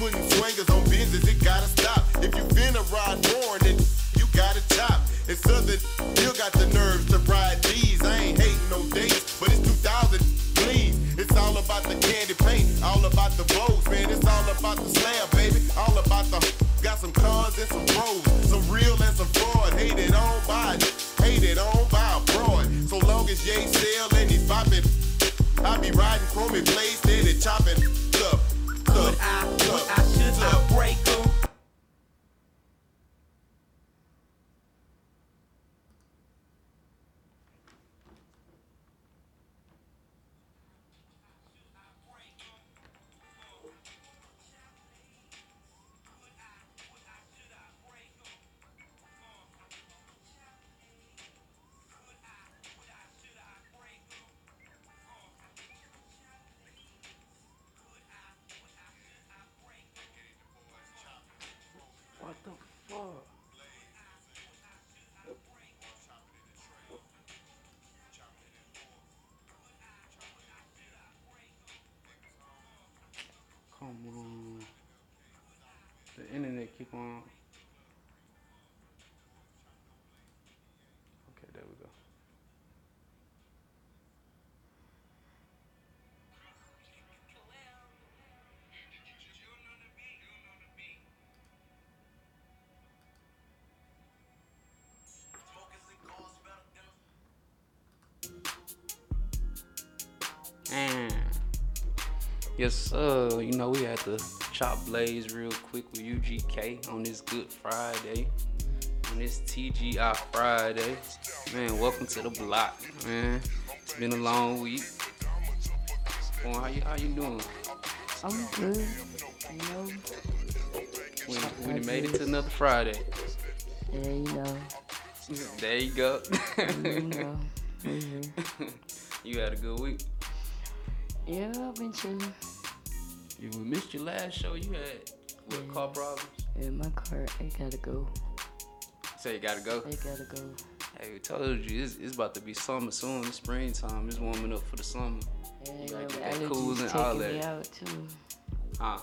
putting swingers on business, it gotta stop. If you finna ride more, then you gotta top. And Southern still got the nerves to ride these. I ain't hating no dates, but it's 2000, please. It's all about the candy paint, all about the bows, man. It's all about the slab, baby. All about the got some cars and some pros, some real and some fraud. Hated on by, hated on by fraud. So long as ain't sell and he's popping, I be riding chromey blades, steady chopping. Could I, would I, yes, sir. You know we had to chop blades real quick with UGK on this Good Friday, on this TGI Friday. Man, welcome to the block, man. It's been a long week. Well, how you how you doing? I'm good. You know, We, we made it to another Friday. yeah, you know, There you go. you know. Mhm. you had a good week. Yeah, I've been chilling. You we missed your last show. You had what car problems? Yeah, my car, it gotta go. Say you gotta go. It gotta go. Hey, we told you it's, it's about to be summer soon. It's springtime. It's warming up for the summer. Yeah, gotta yo, get that allergies cools and taking all me out too. Huh?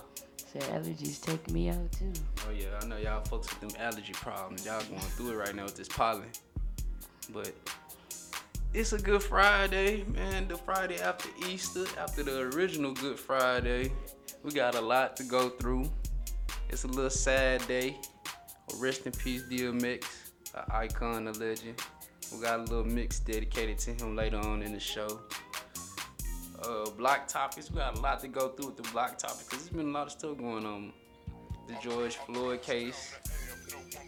Said allergies taking me out too. Oh yeah, I know y'all folks with them allergy problems. Y'all going through it right now with this pollen. But it's a good Friday, man. The Friday after Easter, after the original Good Friday. We got a lot to go through. It's a little sad day. Rest in peace, DMX, an icon, a legend. We got a little mix dedicated to him later on in the show. Uh, block topics. We got a lot to go through with the block topic because there's been a lot of stuff going on the George Floyd case.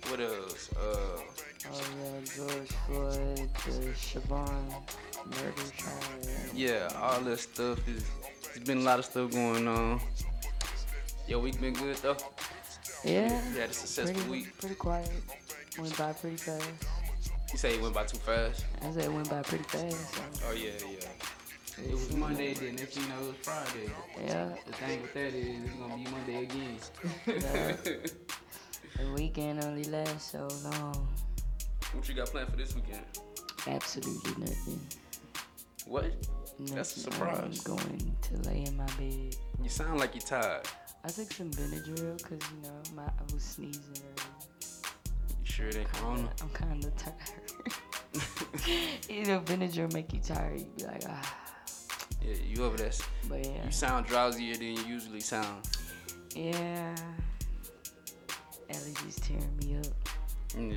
What else? Uh, Oh yeah, George Floyd, the Chauvin murder trial. yeah, all this stuff is. There's been a lot of stuff going on. Your week been good though. Yeah. You had a successful pretty, week. Pretty quiet. Went by pretty fast. You say it went by too fast. I said it went by pretty fast. So. Oh yeah, yeah. It was Monday, then next thing you know it was Friday. Yeah. The thing with that is it's gonna be Monday again. Yeah. The weekend only lasts so long. what you got planned for this weekend? Absolutely nothing. What? That's a surprise. I'm going to lay in my bed. You sound like you're tired. I took some Benadryl because you know my I was sneezing earlier. You sure it ain't Corona? I'm kind of tired. you know, Benadryl make you tired. You be like, ah. Yeah, you over there. But yeah, You sound drowsier than you usually sound. yeah. Allergies tearing me up. Yeah,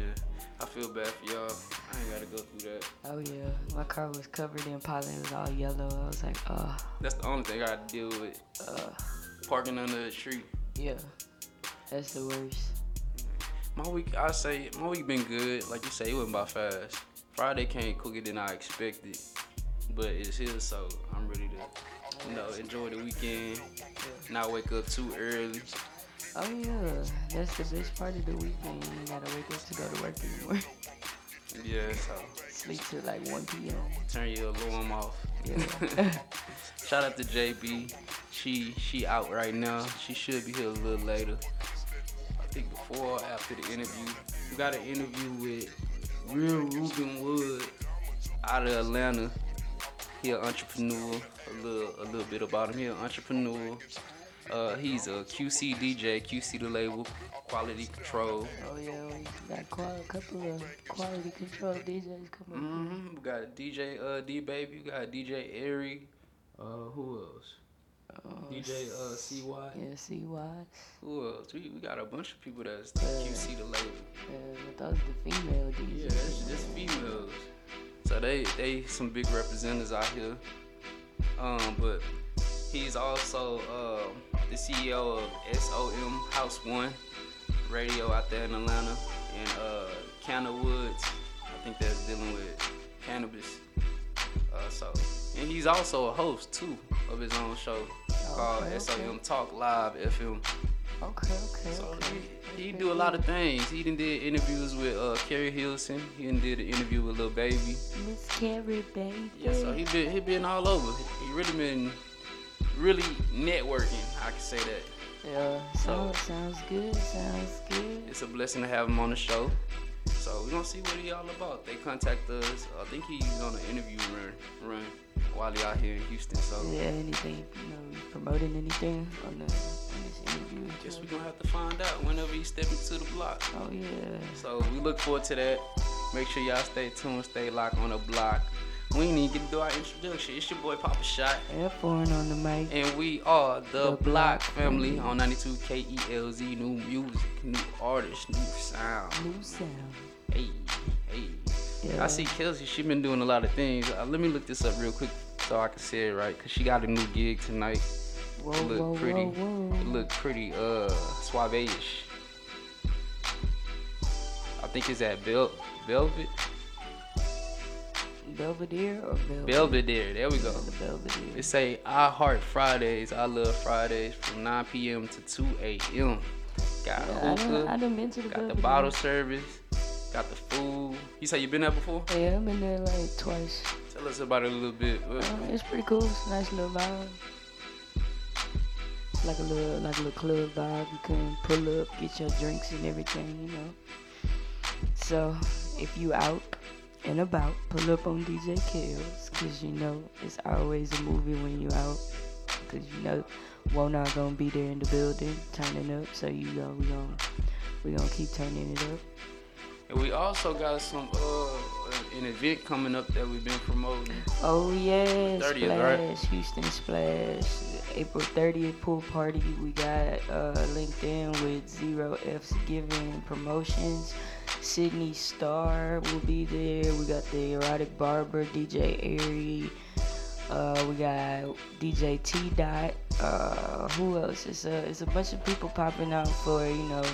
I feel bad for y'all. I ain't gotta go through that. Oh yeah, my car was covered in pollen. It was all yellow. I was like, oh, That's the only thing I gotta deal with. uh, Parking under a tree. yeah. That's the worst. My week, I say, my week been good. Like you say, it went by fast. Friday came quicker than I expected, but it's here, so I'm ready to, you know, enjoy the weekend. Not wake up too early. Oh yeah, that's the best part of the weekend. You ain't gotta wake up to go to work anymore. Yeah, so Sleep till like 1 p.m. turn your alarm off. Yeah. Shout out to JB. She she out right now. She should be here a little later. I think before or after the interview. We got an interview with Real Rueben Wood out of Atlanta. He an entrepreneur. A little a little bit about him. He an entrepreneur. Uh, he's a QC DJ, QC the label, quality control. Oh yeah, we got qual- a couple of quality control DJs coming. Mm-hmm. We got DJ uh, D Baby, we got DJ Airy. Uh, who else? Uh, DJ uh, CY. Yeah, CY. Who else? We, we got a bunch of people that's Yeah. QC the label. Yeah, uh, those the female DJs. Yeah, that's just females. So they they some big representatives out here. Um, but he's also uh, the CEO of SOM House One Radio out there in Atlanta, and uh, Canna Woods. I think that's dealing with cannabis. Uh, so, and he's also a host too of his own show called Okay, okay. SOM Talk Live FM. Okay, okay, So okay. he, he do a lot of things. He done did interviews with uh, Keri Hilson. He done did an interview with Lil Baby. Miss Keri, baby. Yeah, so he been he been all over. He really been really networking. I can say that. Yeah, sounds oh, sounds good. Sounds good. It's a blessing to have him on the show. So we're gonna see what he all about. They contact us. I think he's on an interview run run while he out here in Houston. So Yeah, anything, you know, promoting anything on the on this interview? guess we're gonna have to find out whenever he step into the block. Oh yeah. So we look forward to that. Make sure y'all stay tuned, stay locked on the block. We ain't even get to do our introduction. It's your boy Papa Shot. F on the mic. And we are the, The Block Block Family Family. on 92 KELZ. New music, new artists, new sound. New sound. Hey, hey. Yeah. I see Kelsey, she been doing a lot of things. Uh, let me look this up real quick so I can say it right. Cause she got a new gig tonight. Whoa, It look whoa, pretty. whoa, whoa. It look pretty uh suave-ish. I think it's at Vel- Velvet. Belvedere or Velvet? Belvedere. There we go. The Belvedere. It say I heart Fridays. I love Fridays from 9 p.m. to 2 a.m. Got Yeah, I done, I done been to the got the bottle service, got the food. You say you been there before? Yeah, I've been there like twice. Tell us about it a little bit. Uh, Uh, it's pretty cool. It's a nice little vibe. It's like a little, like a little club vibe. You can pull up, get your drinks and everything, you know. So, if you out and about, pull up on DJ Kills, cause you know it's always a movie when you out. Cause you know, Wona gonna be there in the building, turning up. So you know we gonna, we gonna keep turning it up. And we also got some uh an event coming up that we've been promoting. Oh yes, 30th, Splash, right? Houston Splash, April 30th pool party. We got uh, LinkedIn with Zero F's Giving Promotions. Sidney Starr will be there. We got the Erotic Barber, DJ Airy. Uh, we got DJ T Dot. Uh, who else? It's a it's a bunch of people popping out for you know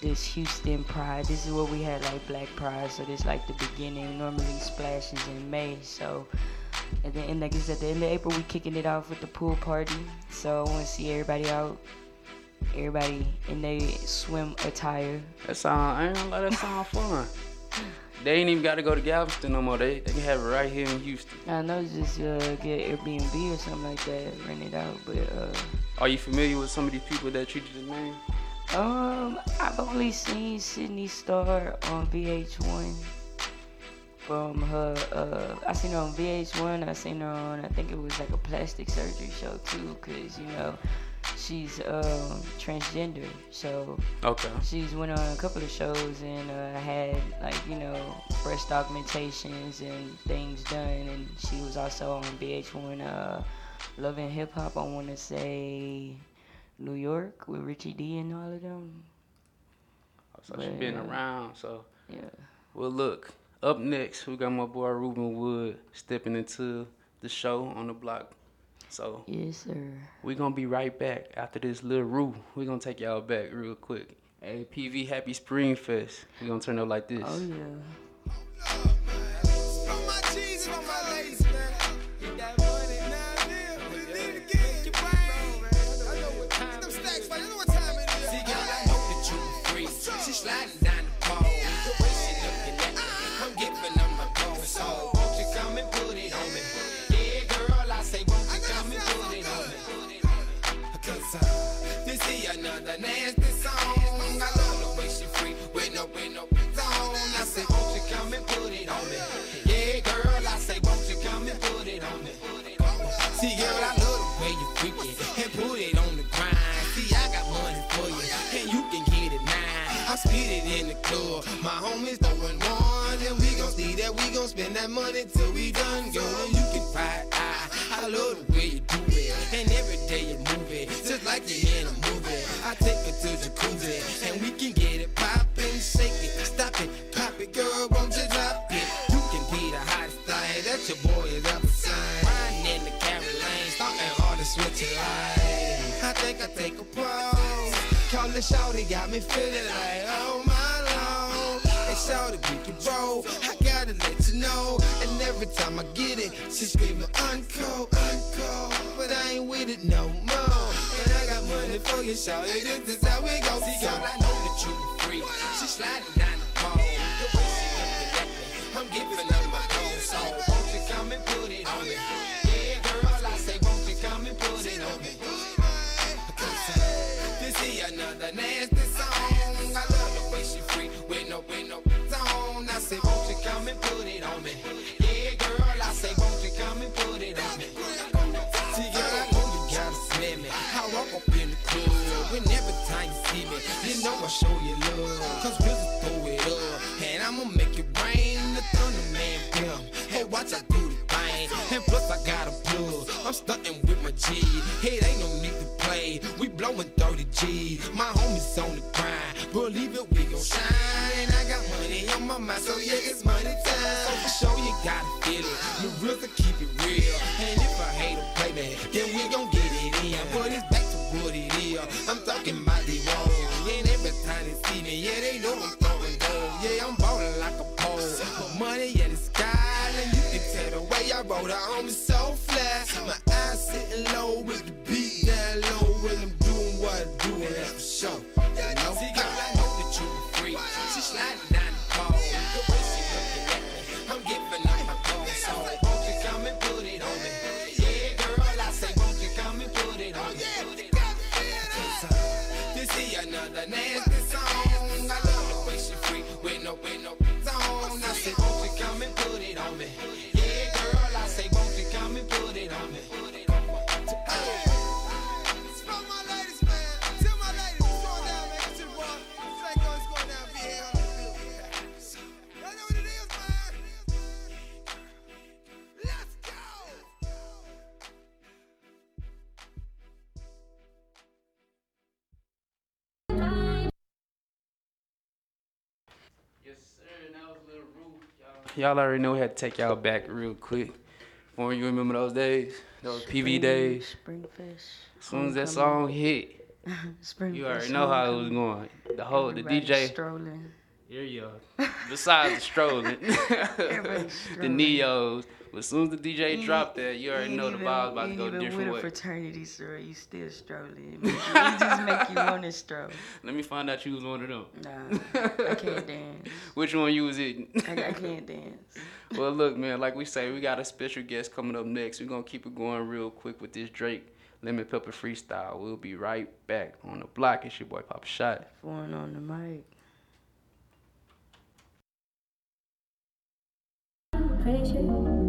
this Houston Pride. This is what we had like Black Pride, so this like the beginning. Normally splashes in May, so at the end, like I said, at the end of April, we kicking it off with the pool party. So I want to see everybody out, everybody in their swim attire. That sound I ain't gonna let that sound fun. They ain't even gotta go to Galveston no more. They they can have it right here in Houston. I know just uh, get Airbnb or something like that, rent it out. But uh, Are you familiar with some of these people that treat you the name? um, I've only seen Sidney Starr on VH1. From her, uh, I seen her on VH1. I seen her on, I think it was like a plastic surgery show too, cause you know, she's um transgender. So Okay. she's went on a couple of shows and uh, had like you know breast augmentations and things done and she was also on VH1 uh, Love and Hip Hop I want to say New York with Richie D and all of them So she's been Well, around. So yeah well look. Up next, we got my boy Rueben Wood stepping into the show on the block. So yes sir we gonna be right back after this little rule. We're gonna take y'all back real quick. Hey PV Happy Spring Fest. we gonna turn up like this. oh yeah money till we done, girl. You can ride. I, I love the way you do it, and every day you move it, just like you're in a movie. I take her to jacuzzi, and we can get it poppin', shake it, stop it, pop it, girl. Won't you drop it? You can be the hottest thing that your boy has ever seen. Riding in the Carolines, starting hard to switch your life. I think I take a pause. Call the shawty, got me feeling like, oh my lord. Hey, shawty, we can roll. I And every time I get it, she screaming uncle, uncle. But I ain't with it no more. And I got money for you, shawty. This is how we go. See, girl, I know that you're free. She sliding down the pole. The way she I'm giving up know I show you love. Cause we'll Y'all, already know we had to take y'all back real quick. For you remember those days, those PV days. Springfest. As soon as that song hit, you already know how it was going. The whole, the DJ. Strolling. Here you are. Besides the strolling, the neos. But as soon as the DJ You dropped that, you already ain't know the even- vibe's about to ain't go a even different with way. a fraternity, sir. You still strolling. It, you, it just make you want to stroll. Let me find out you was one of them. Nah, I can't dance. Which one you was eating? I, I can't dance. well, look, man, like we say, we got a special guest coming up next. We're going to keep it going real quick with this Drake Lemon Pepper freestyle. We'll be right back on the block. It's your boy Papa Shot. Foreign on the mic. Pressure.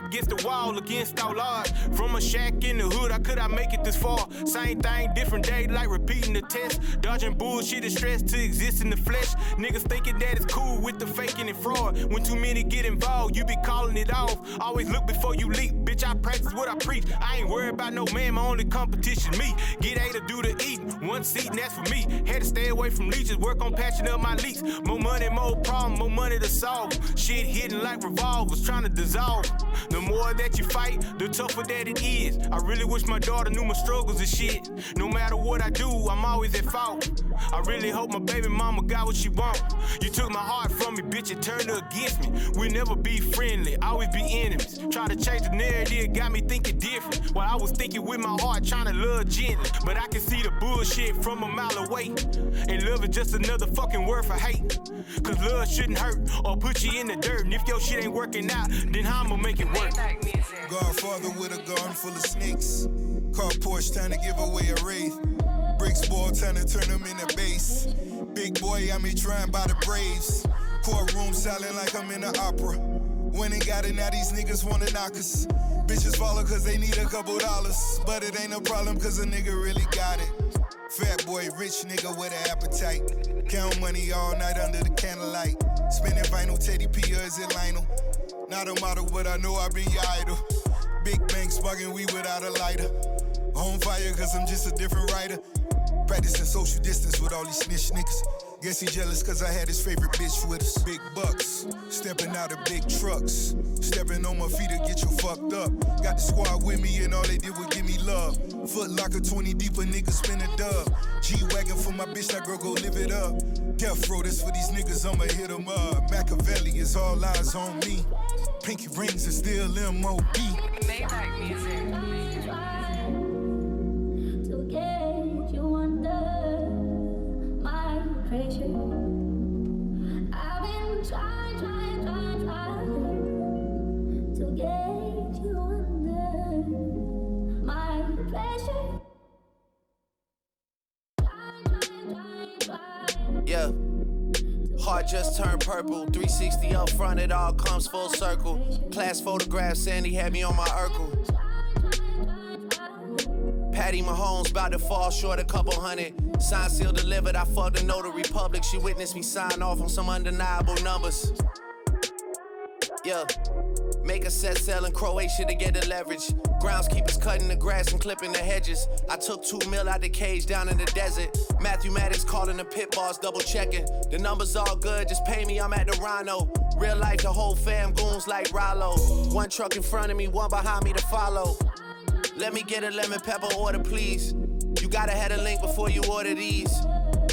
Back against the wall against all odds. From a shack in the hood, how could I make it this far? Same thing, different day, like repeating the test. Dodging bullshit and stress to exist in the flesh. Niggas thinking that it's cool with the faking and fraud. When too many get involved, you be calling it off. Always look before you leap. Bitch, I practice what I preach. I ain't worried about no man, my only competition me. Get A to do the eat, one seat and that's for me. Had to stay away from leeches, work on patching up my leaks. More money, more problem, more money to solve. Shit hitting like revolvers, trying to dissolve. The more that you fight, the tougher that it is. I really wish my daughter knew my struggles and shit. No matter what I do, I'm always at fault. I really hope my baby mama got what she want. You took my heart from me, bitch, and turned it against me. We never be friendly, always be enemies. Try to change the narrative, got me thinking different. While I was thinking with my heart, trying to love gently. But I can see the bullshit from a mile away. And love is just another fucking word for hate. Cause love shouldn't hurt or put you in the dirt. And if your shit ain't working out, then I'ma make it work? Godfather with a garden full of snakes. Car Porsche trying to give away a wraith. Bricks ball trying to turn them into base. Big boy, I me trying by the Braves. Courtroom silent like I'm in an opera. When they got it, now these niggas wanna knock us. Bitches follow cause they need a couple dollars. But it ain't a problem cause a nigga really got it. Fat boy, rich nigga with an appetite. Count money all night under the candlelight. Spinning vinyl, Teddy P or is it Lionel? Not a model, but I know I your idol. Big bank sparking we without a lighter. On fire, cause I'm just a different writer. Practicing social distance with all these snitch niggas. Guess he jealous cause I had his favorite bitch with us. Big bucks, stepping out of big trucks. Stepping on my feet to get you fucked up. Got the squad with me and all they did was give me love. Foot locker 20 deep, a nigga spin a dub. G-Wagon for my bitch, that girl go live it up. Death row, this for these niggas, I'ma hit 'em up. Machiavelli is all eyes on me. Pinky rings are still M.O.B. To Yeah. Heart just turned purple. 360 up front, it all comes full circle. Class photograph, Sandy had me on my Urkel. Patty Mahomes about to fall short a couple hundred. Sign seal delivered, I fucked the notary public. She witnessed me sign off on some undeniable numbers. Yeah. Make a set sell in Croatia to get the leverage. Groundskeepers cutting the grass and clipping the hedges. I took two mil out the cage down in the desert. Matthew Maddox calling the pit boss, double checking. The numbers all good, just pay me, I'm at the Rhino. Real life, the whole fam goons like Rollo. One truck in front of me, one behind me to follow. Let me get a lemon pepper order, please. You gotta have a link before you order these.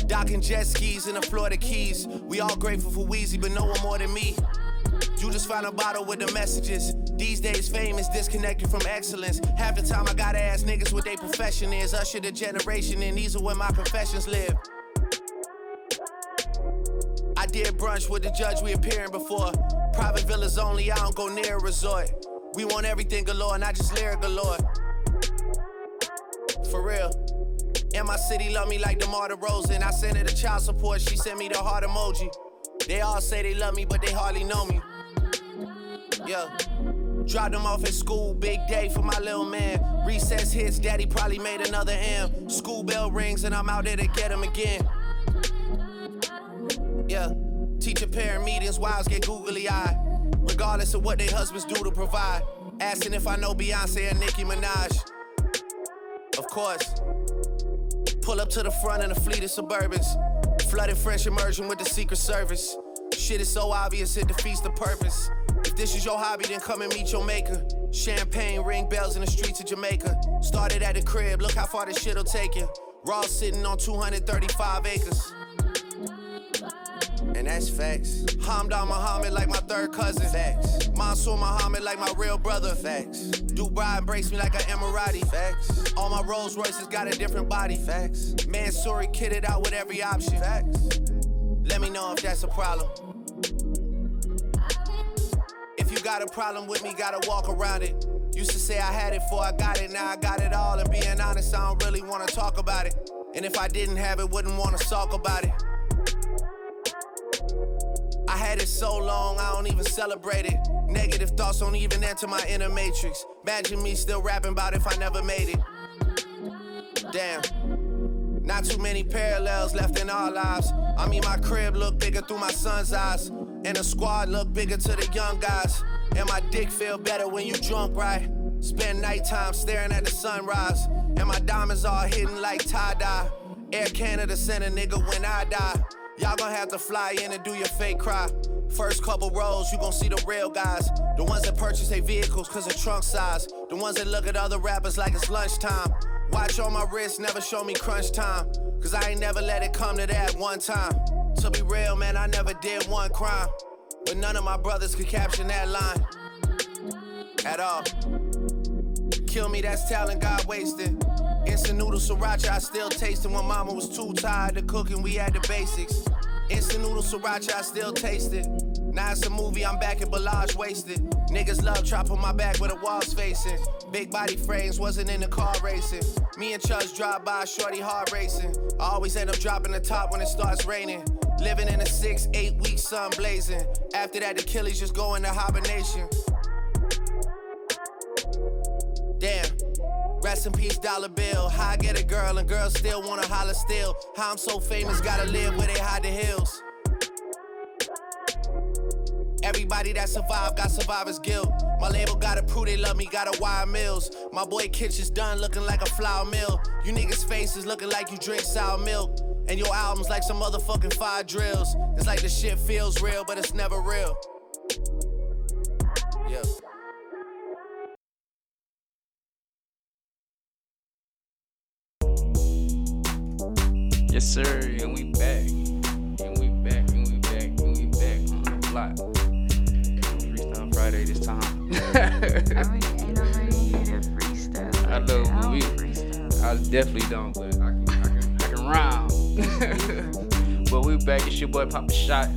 Docking jet skis in the Florida Keys. We all grateful for Wheezy, but no one more than me. You just found a bottle with the messages. These days, fame is disconnected from excellence. Half the time, I gotta ask niggas what their profession is. Usher the generation, and these are where my professions live. I did brunch with the judge we appearing before. Private villas only, I don't go near a resort. We want everything galore, not just lyric galore. For real. And my city love me like DeMar DeRozan. I sent her the child support, she sent me the heart emoji. They all say they love me, but they hardly know me. Yeah. Dropped them off at school, big day for my little man. Recess hits, daddy probably made another M. School bell rings, and I'm out there to get him again. Yeah. Teacher parent meetings, wives get googly eyed. Regardless of what their husbands do to provide. Asking if I know Beyonce and Nicki Minaj. Course. Pull up to the front in a fleet of Suburbans. Flooded French immersion with the Secret Service. Shit is so obvious, it defeats the purpose. If this is your hobby, then come and meet your maker. Champagne, ring bells in the streets of Jamaica. Started at the crib, look how far this shit'll take you. Raw sitting on 235 acres. And that's facts. Hamdan Muhammad like my third cousin. Facts. Mansour Muhammad like my real brother. Facts. Dubai embrace me like an Emirati. Facts. All my Rolls Royces got a different body. Facts. Mansory kitted out with every option. Facts. Let me know if that's a problem. If you got a problem with me, gotta walk around it. Used to say I had it before I got it, now I got it all. And being honest, I don't really wanna talk about it. And if I didn't have it, wouldn't wanna talk about it. I had it so long, I don't even celebrate it. Negative thoughts don't even enter my inner matrix. Imagine me still rapping about if I never made it. Damn. Not too many parallels left in our lives. I mean, my crib look bigger through my son's eyes. And the squad look bigger to the young guys. And my dick feel better when you drunk, right? Spend nighttime staring at the sunrise. And my diamonds all hidden like tie-dye. Air Canada sent a nigga when I die. Y'all gon' have to fly in and do your fake cry. First couple rows, you gon' see the real guys. The ones that purchase their vehicles cause of trunk size. The ones that look at other rappers like it's lunchtime. Watch on my wrist, never show me crunch time. Cause I ain't never let it come to that one time. To be real, man, I never did one crime. But none of my brothers could caption that line. At all. Kill me, that's talent God wasted. Instant noodle sriracha, I still tasting when mama was too tired to cook and we had the basics. Instant noodle sriracha, I still taste it. Now it's a movie, I'm back at Bellage wasted. Niggas love on my back with the walls facing. Big body frames, wasn't in the car racing. Me and Chubbs drive by, shorty hard racing. I always end up dropping the top when it starts raining. Living in a six, eight week sun blazing. After that, the Achilles just go into hibernation. Damn. Rest in peace, dollar bill. How I get a girl and girls still wanna holler still. How I'm so famous, gotta live where they hide the hills. Everybody that survived got survivor's guilt. My label gotta prove they love me, gotta wire mills. My boy Kitch is done looking like a flour mill. You niggas' faces looking like you drink sour milk. And your albums like some motherfucking fire drills. It's like the shit feels real, but it's never real. Yeah. Yes, sir. And we back. And we back. And we back. And we back on the block. Freestyle Friday this time. I mean, ain't nobody here that freestyle. I know, like that. we- freestyle. I definitely don't, but I can, I can, I can rhyme. but we back. It's your boy Papa Shot.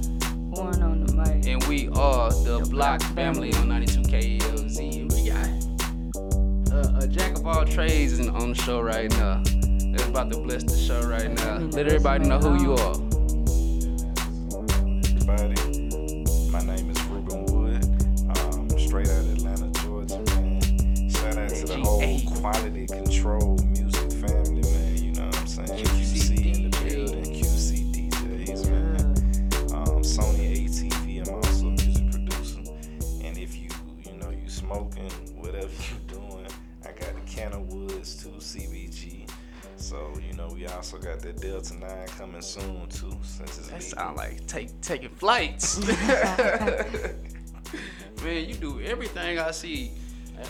One on the mic. And we are the, Block Family on 92 KLZ. We got uh, a jack of all trades on the show right now. That's about to bless the show right now. Let everybody know who you are. everybody. My name is Rueben Wood. Um, straight out of Atlanta, Georgia, man. Shout out to the whole quality control music family, man. You know what I'm saying? QC in the building, QC DJs, man. Um, Sony ATV. I'm also a music producer. And if you, you know, you smoking, whatever you doing, I got the can of woods too, CBG. So, you know, we also got that Delta 9 coming soon too, since it's That sound like take taking flights. Man, you do everything I see.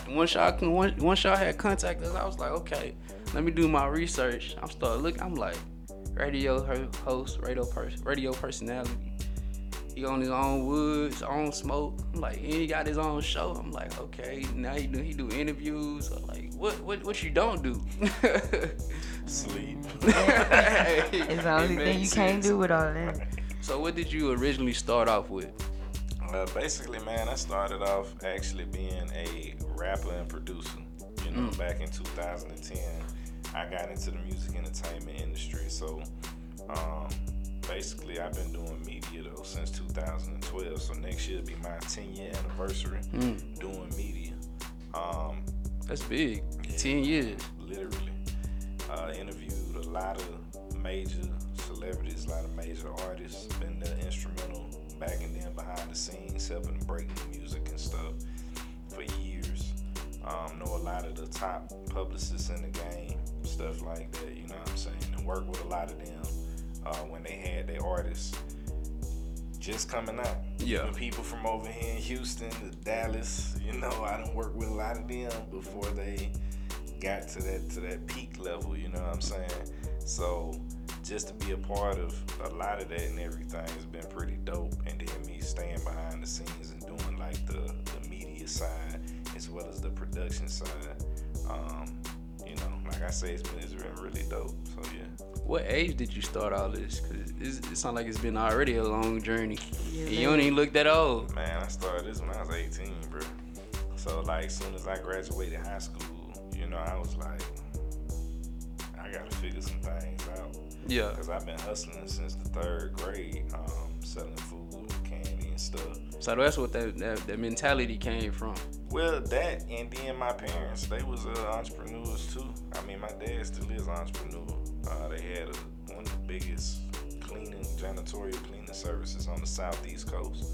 Once y'all con- once once y'all had contacted us, I was like, okay, let me do my research. I'm starting looking. I'm like, radio host, radio person, radio personality. He on his own woods, his own smoke. I'm like, he got his own show. I'm like, okay, now he do he do interviews. I'm like, what what what you don't do? Sleep. It's the only thing you can't do with all that. So what did you originally start off with? Uh, basically, man, I started off actually being a rapper and producer. You know, back in 2010, I got into the music entertainment industry. So, um, basically, I've been doing media though since 2012. So next year will be my 10 year anniversary doing media. Um, That's big. Ten years. literally. Uh, interviewed a lot of major celebrities, a lot of major artists, been there instrumental backing them behind the scenes, helping them break new music and stuff for years. Um, know a lot of the top publicists in the game, stuff like that, you know what I'm saying? And work with a lot of them uh, when they had their artists just coming out. Yeah. Even people from over here in Houston, to Dallas, you know, I don't work with a lot of them before they got to that to that peak level, you know what I'm saying? So just to be a part of a lot of that and everything has been pretty dope. And then me staying behind the scenes and doing like the, the media side as well as the production side. Um, you know, like I say, it's been, it's been really dope. So yeah. What age did you start all this? Cause it's, it sounds like it's been already a long journey. Yeah, you don't even look that old. Man, I started this when I was 18, bro. So like, as soon as I graduated high school, you know, I was like, I gotta figure some things out. Yeah. Cause I've been hustling since the third grade, um, selling food, candy, and stuff. So that's what that, that that mentality came from. Well, that and then my parents, they was uh, entrepreneurs too. I mean, my dad still is an entrepreneur. Uh, they had a, one of the biggest cleaning, janitorial cleaning services on the southeast coast.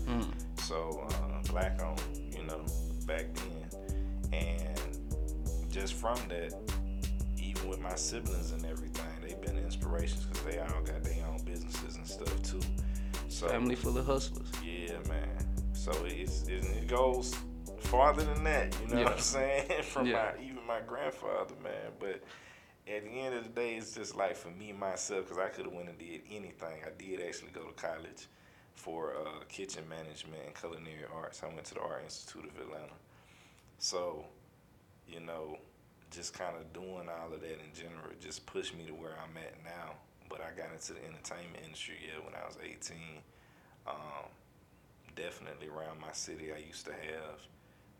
So uh, black owned, you know, back then, and just from that, even with my siblings and everything, they've been inspirations because they all got their own businesses and stuff too. So Family full of hustlers. yeah, man. So it's, it, it goes farther than that. You know what I'm saying? From Yeah. my even my grandfather, man. But at the end of the day, it's just like for me myself, because I could have went and did anything. I did actually go to college for uh, kitchen management and culinary arts. I went to the Art Institute of Atlanta. So, you know, just kind of doing all of that in general just pushed me to where I'm at now. But I got into the entertainment industry, yeah, when I was 18. Um, definitely around my city, I used to have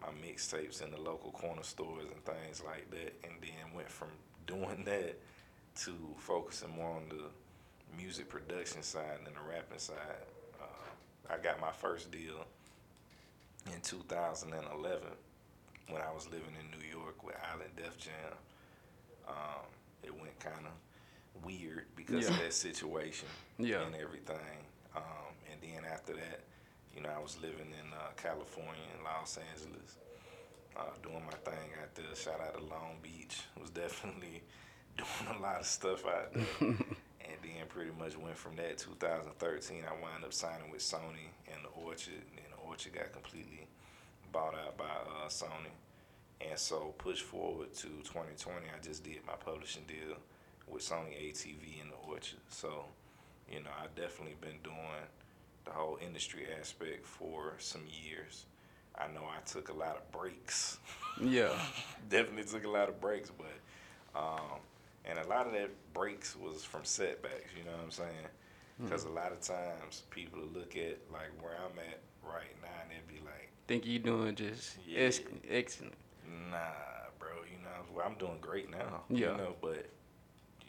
my mixtapes in the local corner stores and things like that. And then went from doing that to focusing more on the music production side than the rapping side. Uh, I got my first deal in 2011 when I was living in New York with Island Def Jam. Um, it went kind of weird because of that situation Yeah. and everything. Um, and then after that, you know, I was living in uh, California and Los Angeles, uh, doing my thing out there. Shout out to Long Beach. Was definitely doing a lot of stuff out there. and then pretty much went from that 2013. I wound up signing with Sony and the Orchard, and the Orchard got completely bought out by uh, Sony. And so push forward to 2020, I just did my publishing deal with Sony ATV in the Orchard. So, you know, I've definitely been doing the whole industry aspect for some years. I know I took a lot of breaks. Yeah. definitely took a lot of breaks, but um, and a lot of that breaks was from setbacks. You know what I'm saying? Because a lot of times people look at like where I'm at right now, and they'd be like, Think you doing just Yeah. ex- excellent. "Nah, bro, you know, I'm doing great now." Yeah. You know, but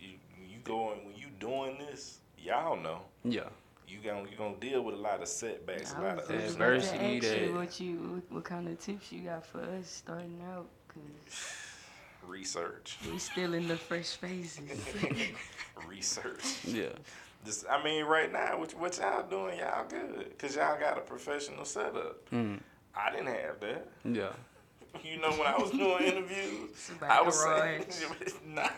you you going when you doing this, y'all know Yeah. you gonna you gonna deal with a lot of setbacks, a I lot was of just ups and about to Adversity ask you what you what, what kind of tips you got for us starting out, cause research, we still in the fresh phases. research. Yeah. Just, I mean, right now, what, what y'all doing, y'all good, cause y'all got a professional setup. Mm. I didn't have that. Yeah. You know, when I was doing interviews, I was saying, nah.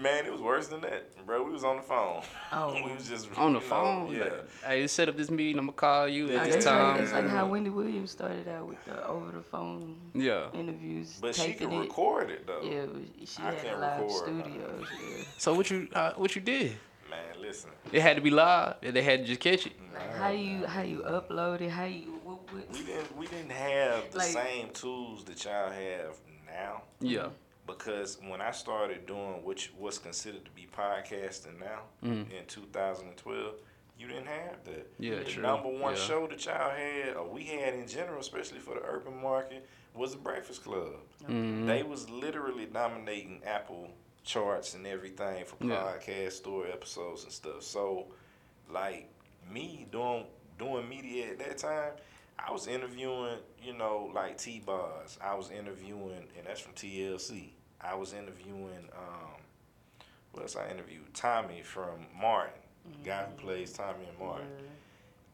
Man, it was worse than that, bro. We was on the phone. Oh. we was just On the you know, phone. yeah. Like, hey, set up this meeting. I'm gonna call you at this time. It's like how Wendy Williams started out with the over the phone Yeah. interviews. But she taping could it. record it though. Yeah, it she I had can't live record, man. studios. Yeah. So what you uh, what you did? Man, listen. It had to be live. and They had to just catch it. Like how you how you upload it? How you what, what, We didn't we didn't have the Like- same tools that y'all have now. Yeah. Because when I started doing which what's considered to be podcasting now Mhm. in 2012, you didn't have that. Yeah, the true. number one Yeah. show that y'all had, or we had in general, especially for the urban market, was the Breakfast Club. Mhm. They was literally dominating Apple charts and everything for Yeah. podcast story episodes and stuff. So, like me doing doing media at that time, I was interviewing, you know, like T-Boz. I was interviewing, and that's from TLC. I was interviewing, um, what else I interviewed? Tommy from Martin, guy who plays Tommy and Martin.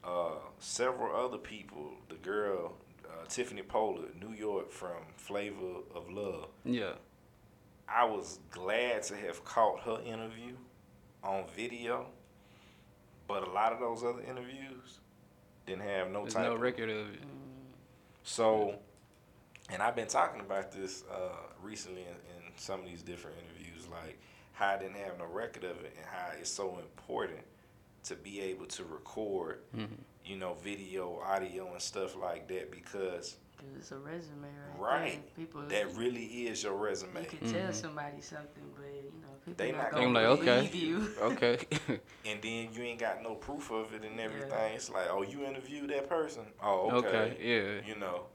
Uh, several other people. The girl, uh, Tiffany Pollard, New York from Flavor of Love. Yeah. I was glad to have caught her interview on video, but a lot of those other interviews didn't have no There's type no of record of it. so, and I've been talking about this uh, recently in, in some of these different interviews, like how I didn't have no record of it and how it's so important to be able to record, Mhm. you know, video, audio, and stuff like that because it's a resume, right? Right. People that really is your resume. you can tell somebody something, but you know people They not not gonna I'm like, okay. believe you. Okay. And then you ain't got no proof of it and everything. It's like, oh, you interviewed that person. Oh, okay. okay. Yeah. you know.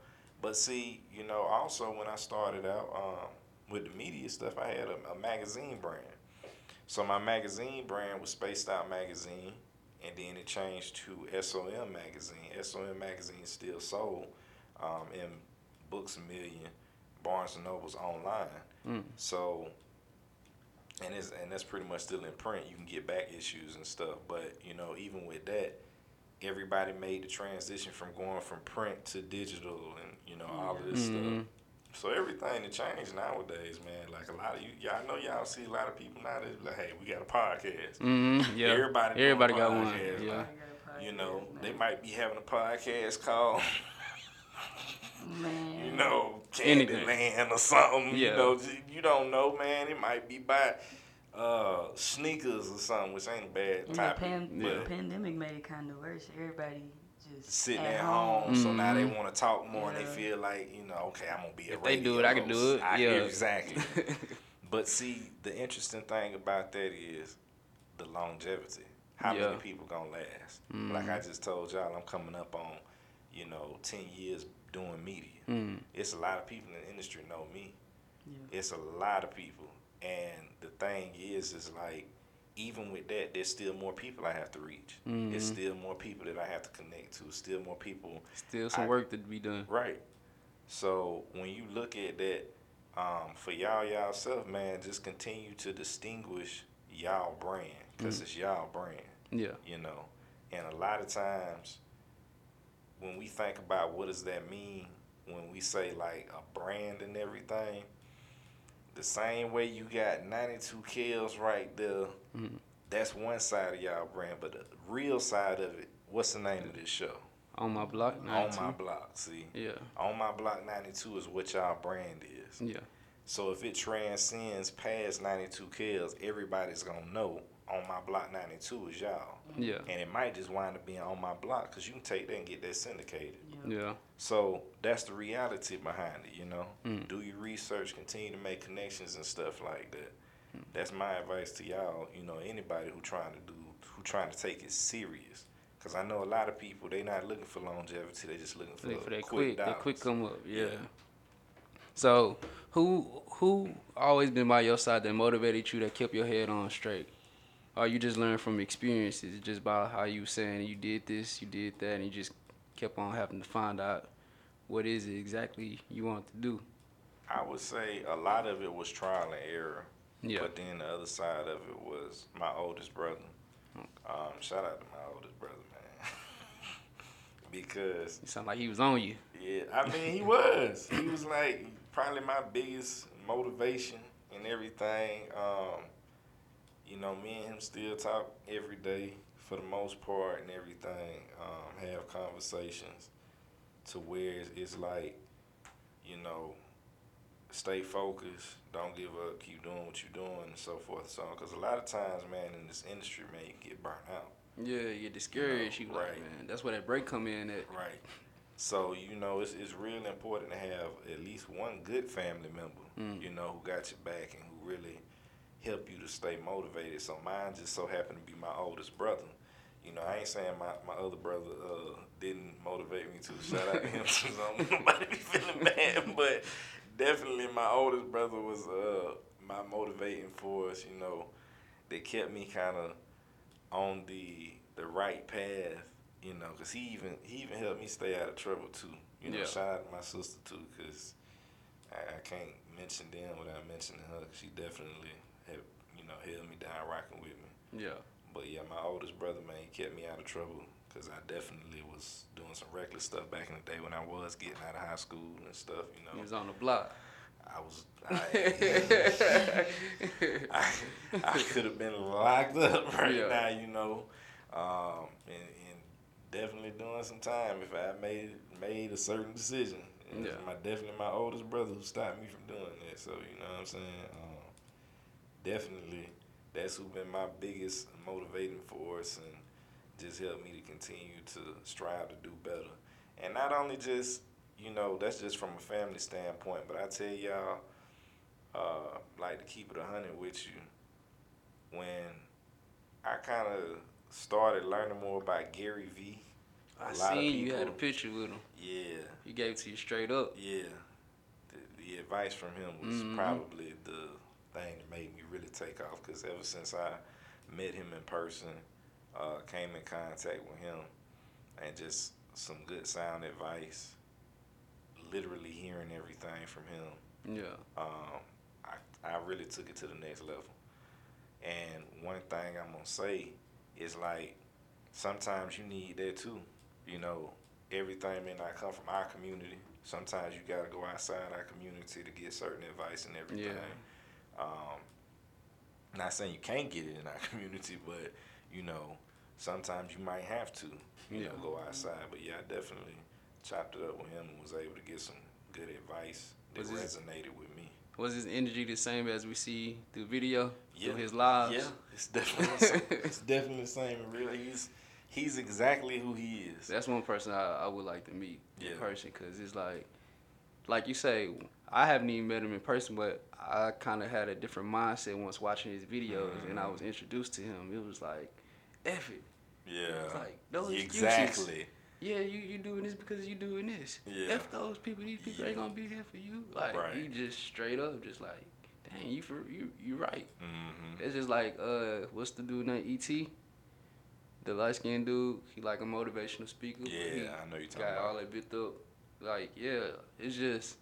But see, you know, also when I started out um, with the media stuff, I had a, a magazine brand. So my magazine brand was Spaced Out Magazine, and then it changed to SOM Magazine. SOM Magazine still sold um, in Books a Million, Barnes and Nobles online. Mm. So, and it's and that's pretty much still in print. You can get back issues and stuff, but you know, even with that, everybody made the transition from going from print to digital, and you know all of this Mhm. stuff. So everything to change nowadays, man. Like a lot of you, y'all know y'all see a lot of people nowadays be like, hey, we got a podcast. Mhm, yeah. Everybody, Everybody a got one, yeah. like, you know, they might be having a podcast called, Man. you know, Anything. Candyland or something. You know, you don't know, man. It might be by uh, sneakers or something, which ain't a bad And the topic. pan- but pandemic made it kind of worse. Everybody just sitting at, at home, so now they Mhm. want to talk more, and they feel like you know, okay, I'm gonna be a If they do radio it, I can do it. I Yeah. exactly. but see, the interesting thing about that is the longevity. How Yeah. many people gonna last? Like I just told y'all, I'm coming up on, you know, ten years doing media. Mm. It's a lot of people in the industry know me. Yeah. It's a lot of people, and the thing is, is like. Even with that, there's still more people I have to reach. There's Mhm. still more people that I have to connect to. Still more people Still some I- work to be done. Right. So when you look at that, um, for y'all y'all self, man, just continue to distinguish y'all brand because it's y'all brand. Yeah. You know, and a lot of times when we think about what does that mean when we say like a brand and everything, the same way you got 92 kills right there, Mhm. that's one side of y'all brand, but the real side of it, what's the name of this show? On my block. On my block, see. Yeah. On my block 92 is what y'all brand is. Yeah. So if it transcends past 92 kills, everybody's gonna know on my block 92 is y'all. Yeah. And it might just wind up being on my block because you can take that and get that syndicated. Yeah. So that's the reality behind it, you know. Mm. Do your research, continue to make connections and stuff like that. Mm. That's my advice to y'all. You know, anybody who trying to do, who trying to take it serious. Because I know a lot of people, they not looking for longevity. They just looking for, Look for that quick, quick, that quick come up. Yeah. Yeah. So who who always been by your side that motivated you that kept your head on straight? Or you just learn from experiences just by how you saying you did this, you did that, and you just kept on having to find out what is it exactly you want to do. I would say a lot of it was trial and error. Yeah. But then the other side of it was my oldest brother. Um, shout out to my oldest brother, man. because You sound like he was on you. yeah, I mean he was. He was like probably my biggest motivation and everything. Um, you know, me and him still talk every day for the most part and everything. Um, have conversations to where it's, it's like, you know, stay focused, don't give up, keep doing what you're doing, and so forth and so on. Because a lot of times, man, in this industry, man, you get burnt out. Yeah, you get discouraged. You, know, like, right. man, that's where that break come in at. Right. So you know, it's it's real important to have at least one good family member, Mm. you know, who got your back and who really help you to stay motivated. So mine just so happened to be my oldest brother. You know, I ain't saying my, my other brother uh, didn't motivate me to. Shout out to him, so I don't want nobody be feeling bad. But definitely, my oldest brother was uh, my motivating force. You know, that kept me kind of on the the right path. You know, cause he even he even helped me stay out of trouble too. You know, Yeah. shout out to my sister too, cause I, I can't mention them without mentioning her. she definitely know held me down, rocking with me. Yeah. But yeah, my oldest brother, man, he kept me out of trouble because I definitely was doing some reckless stuff back in the day when I was getting out of high school and stuff. You know, He was on the block. I was. I, I, I could have been locked up right Yeah. now, you know, um, and, and definitely doing some time if I made made a certain decision. And Yeah. my definitely my oldest brother who stopped me from doing that. So you know what I'm saying. Um, definitely, that's who been my biggest motivating force and just helped me to continue to strive to do better. And not only just you know, that's just from a family standpoint. But I tell y'all, uh, like to keep it a hundred with you. When I kind of started learning more about Gary Vee, I seen you had a picture with him. yeah, He gave it to you straight up. yeah, the, the advice from him was Mhm. probably the thing that made me really take off. Because ever since I met him in person, uh, came in contact with him, and just some good sound advice, literally hearing everything from him Yeah. um, I, I really took it to the next level. And one thing I'm gonna say is like sometimes you need that too. You know, everything may not come from our community, sometimes you gotta go outside our community to get certain advice and everything. Um, not saying you can't get it in our community, but you know, sometimes you might have to, you know, go outside. But yeah, I definitely chopped it up with him and was able to get some good advice that Was resonated with me. Was his energy the same as we see through video, Yeah. through his lives? Yeah, it's definitely the same. it's definitely the same. in Real, he's he's exactly who he is. That's one person I, I would like to meet Yeah. in person because it's like, like you say, I haven't even met him in person, but I kind of had a different mindset once watching his videos and I was introduced to him. It was like, F it. Yeah, It's like, no excuses. exactly. Yeah, you you doing this because you doing this. Yeah. F those people. These people ain't gonna be here for you. Like Right. he just straight up, just like, dang, you for you you right. Mm-hmm. It's just like uh, what's the dude named Et? The light skinned dude. He like a motivational speaker. Yeah, he I know you're talking got about. all that bit up. Like yeah, it's just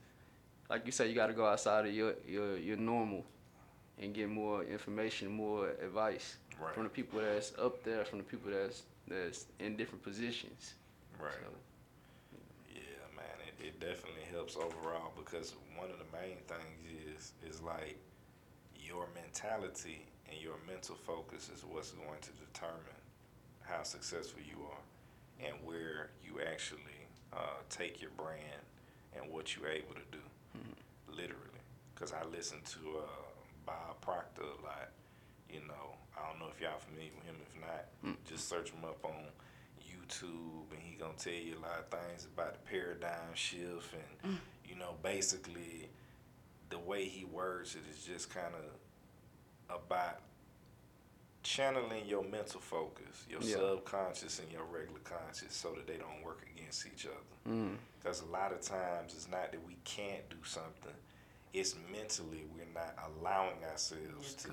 like you say. You got to go outside of your your your normal and get more information, more advice Right. from the people that's up there, from the people that's that's in different positions. Right. So, Yeah, man, it, it definitely helps overall because one of the main things is is like your mentality and your mental focus is what's going to determine how successful you are and where you actually uh, take your brand and what you're able to do, literally. Because I listen to uh, Bob Proctor a lot. You know, I don't know if y'all familiar with him. If not, just search him up on YouTube, and he gonna tell you a lot of things about the paradigm shift, and you know, basically, the way he words it is just kind of about channeling your mental focus, your Yeah. subconscious and your regular conscious, so that they don't work against each other. mm, Because a lot of times it's not that we can't do something; it's mentally we're not allowing ourselves to.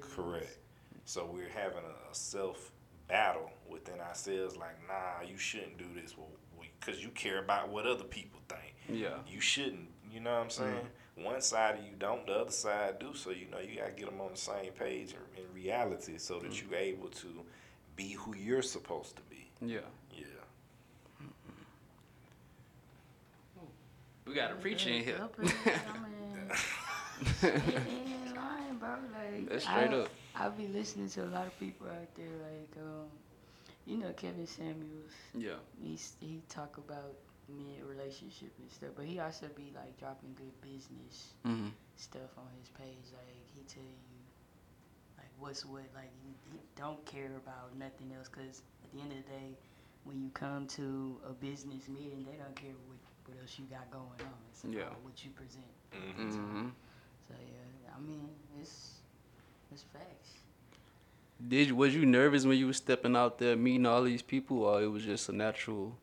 Correct. So we're having a, a self battle within ourselves, like, nah, you shouldn't do this, well, because you care about what other people think. yeah. You shouldn't. You know what I'm saying? One side of you don't, the other side do. So you know you gotta get them on the same page in, in reality, so that you're able to be who you're supposed to be. Yeah. Yeah. We got a preacher in here. Up in there, I mean, get in line, bro. Like, That's straight I, up. I be listening to a lot of people out there, like, um, you know, Kevin Samuels. Yeah. He's, he talk about mid relationship and stuff, but he also be like dropping good business Mm-hmm. stuff on his page. Like he tell you, like what's what. Like he, he don't care about nothing else, cause at the end of the day, when you come to a business meeting, they don't care what what else you got going on. It's about Yeah. what you present. Mm-hmm. So yeah, I mean it's it's facts. Did you, was you nervous when you were stepping out there meeting all these people, or it was just a natural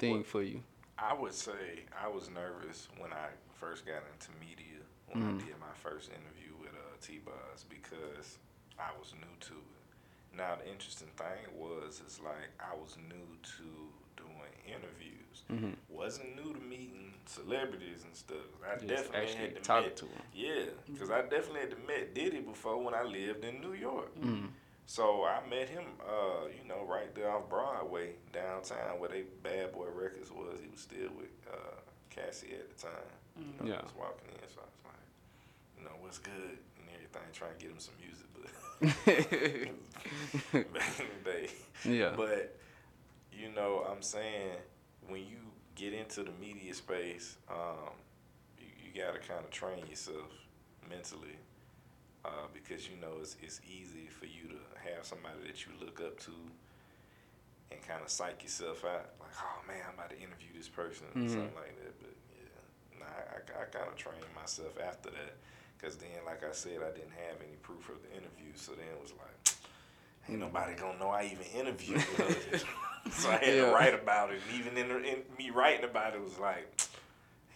thing Well- for you? I would say I was nervous when I first got into media when Mhm. I did my first interview with uh, T-Boz because I was new to it. Now the interesting thing was is like I was new to doing interviews. Mhm. Wasn't new to meeting celebrities and stuff. I Just definitely had to talking met, to 'em. Yeah, because I definitely had to met Diddy before when I lived in New York. Mm. So I met him, uh, you know, right there off Broadway, downtown, where they Bad Boy Records was. He was still with uh, Cassie at the time. You know, Yeah. I was walking in, so I was like, you know, what's good and everything, trying to get him some music, but back in the day. Yeah. But you know, I'm saying when you get into the media space, um, you, you got to kind of train yourself mentally uh, because you know it's it's easy for you to have somebody that you look up to and kind of psych yourself out, like, oh man, I'm about to interview this person, or Mhm. something like that. But yeah, nah, I, I kind of trained myself after that. Cause then, like I said, I didn't have any proof of the interview, so then it was like, ain't nobody gonna know I even interviewed. so I had Yeah. to write about it. And even in, the, in me writing about it was like,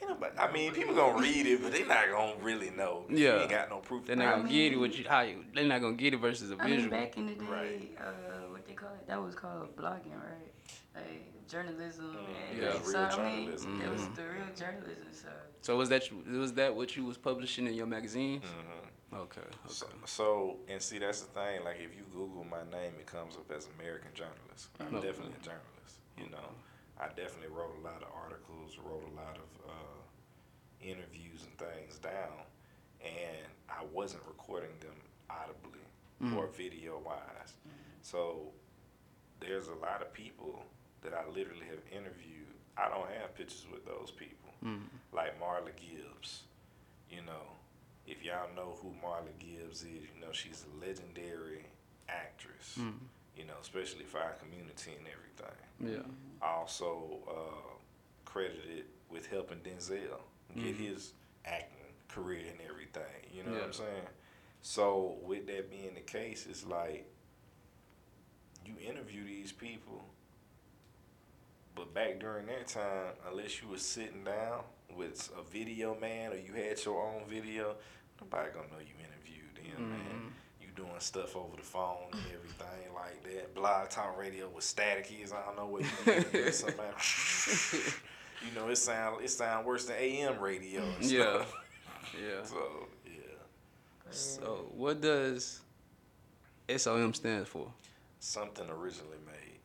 nobody. I mean, people gonna read it, but they not gonna really know. You Yeah. ain't got no proof. They're not gonna get it what you how you. They're not gonna get it versus a I mean, back in the day, Right. uh, what they call it? That was called blogging, right? Like journalism. and Yeah, so, real I mean, journalism. It was Mhm. the real journalism side. So was that you- was that what you was publishing in your magazines? Mhm. Okay. So, Okay. so, and see, that's the thing. Like, if you Google my name, it comes up as American journalist. I'm Okay. definitely a journalist, you know. I definitely wrote a lot of articles, wrote a lot of uh, interviews and things down, and I wasn't recording them audibly mm. or video wise. So there's a lot of people that I literally have interviewed. I don't have pictures with those people, mm. like Marla Gibbs. You know, if y'all know who Marla Gibbs is, you know she's a legendary actress. Mm. You know, especially for our community and everything Yeah. also uh, credited with helping Denzel get his acting career and everything. You know what I'm Yeah. saying? So with that being the case, it's like you interview these people, but back during that time, unless you was sitting down with a video man or you had your own video, nobody gonna know you interviewed them, man. You doing stuff over the phone and everything like that. Blog talk radio with static is I don't know what you interview somebody. you know, it sound it sound worse than AM radio and Yeah. stuff. Yeah. So yeah. So what does SOM stand for? Something originally made.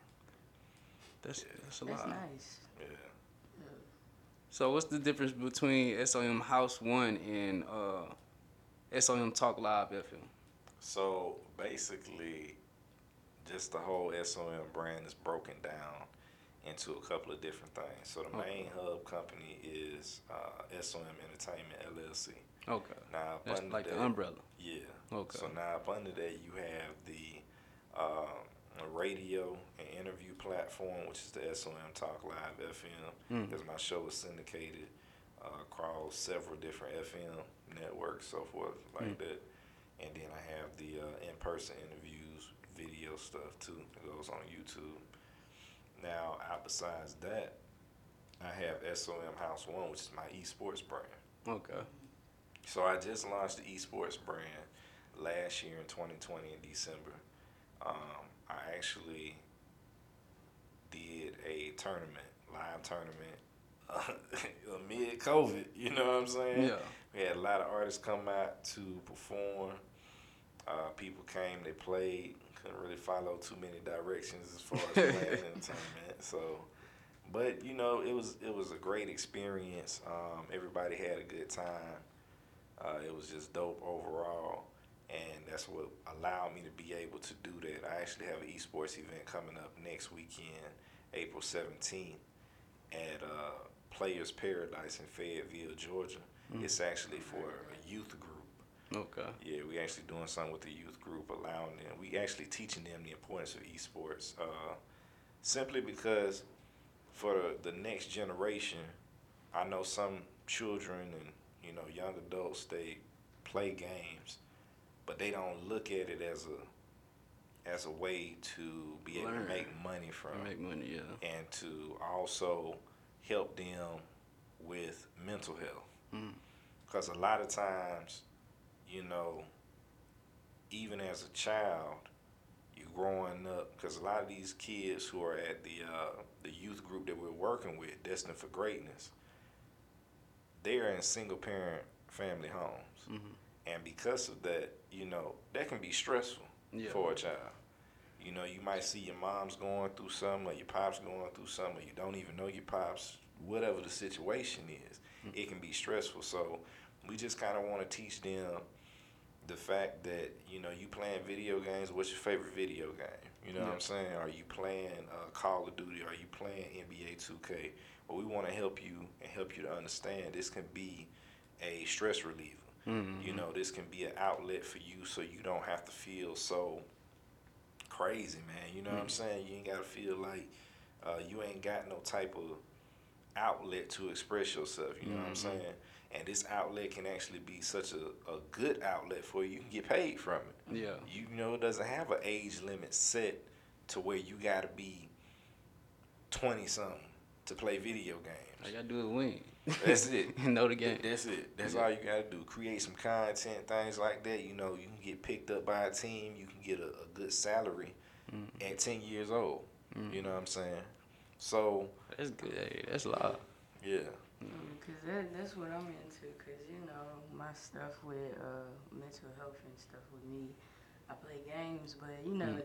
That's that's a That's lot. nice. Yeah. So what's the difference between SOM House One and uh, SOM Talk Live FM? So basically, just the whole SOM brand is broken down into a couple of different things. So the main hub company is uh, SOM Entertainment LLC. Okay. Now That's like the umbrella. Yeah. Okay. So now up under that you have the uh, radio and interview platform, which is the SOM Talk Live FM, Mm. because my show is syndicated uh, across several different FM networks, so forth like Mm. that. And then I have the uh, in-person interviews, video stuff too that goes on YouTube. Now, out besides that, I have SOM House One, which is my esports brand. Okay. So I just launched the esports brand last year in 2020 in December. Um, I actually did a tournament, live tournament, uh, mid COVID. You know what I'm saying? Yeah. We had a lot of artists come out to perform. Uh, people came, they played. Couldn't really follow too many directions as far as playing in the tournament. So, but you know, it was it was a great experience. Um, everybody had a good time. Uh, it was just dope overall, and that's what allowed me to be able to do that. I actually have an esports event coming up next weekend, April 17th, at uh, Players Paradise in Fayetteville, Georgia. It's actually for a youth group. Okay. Yeah, we actually doing something with the youth group, allowing them. We actually teaching them the importance of esports, uh, simply because for the, the next generation, I know some children and you know young adults they play games, but they don't look at it as a as a way to be able to make money from Make money, yeah. and to also help them with mental health. Mm. Because a lot of times, you know, even as a child, you're growing up, because a lot of these kids who are at the uh, the youth group that we're working with, Destined for Greatness, they're in single parent family homes. Mhm. And because of that, you know, that can be stressful Yeah. for a child. You know, you might see your mom's going through something or your pop's going through something, or you don't even know your pops, whatever the situation is, it can be stressful. So we just kind of want to teach them the fact that, you know, you playing video games, what's your favorite video game? You know what I'm saying? Are you playing uh, Call of Duty? Are you playing NBA 2K? Well, we want to help you and help you to understand this can be a stress reliever. You know, this can be an outlet for you so you don't have to feel so crazy, man. You know what I'm saying? You ain't got to feel like uh, you ain't got no type of outlet to express yourself. You know what I'm saying? And this outlet can actually be such a, a good outlet for you. You can get paid from it. Yeah. You know, it doesn't have an age limit set to where you got to be 20 something to play video games. All you gotta do is win. That's it. know the game. That's it. That's Yeah. all you gotta do. Create some content, things like that. You know, you can get picked up by a team. You can get a, a good salary Mm-hmm. at ten years old. You know what I'm saying? So That's good. Hey, that's a lot. yeah, Cause that, that's what I'm into. Cause you know my stuff with uh, mental health and stuff with me. I play games, but you know Mm.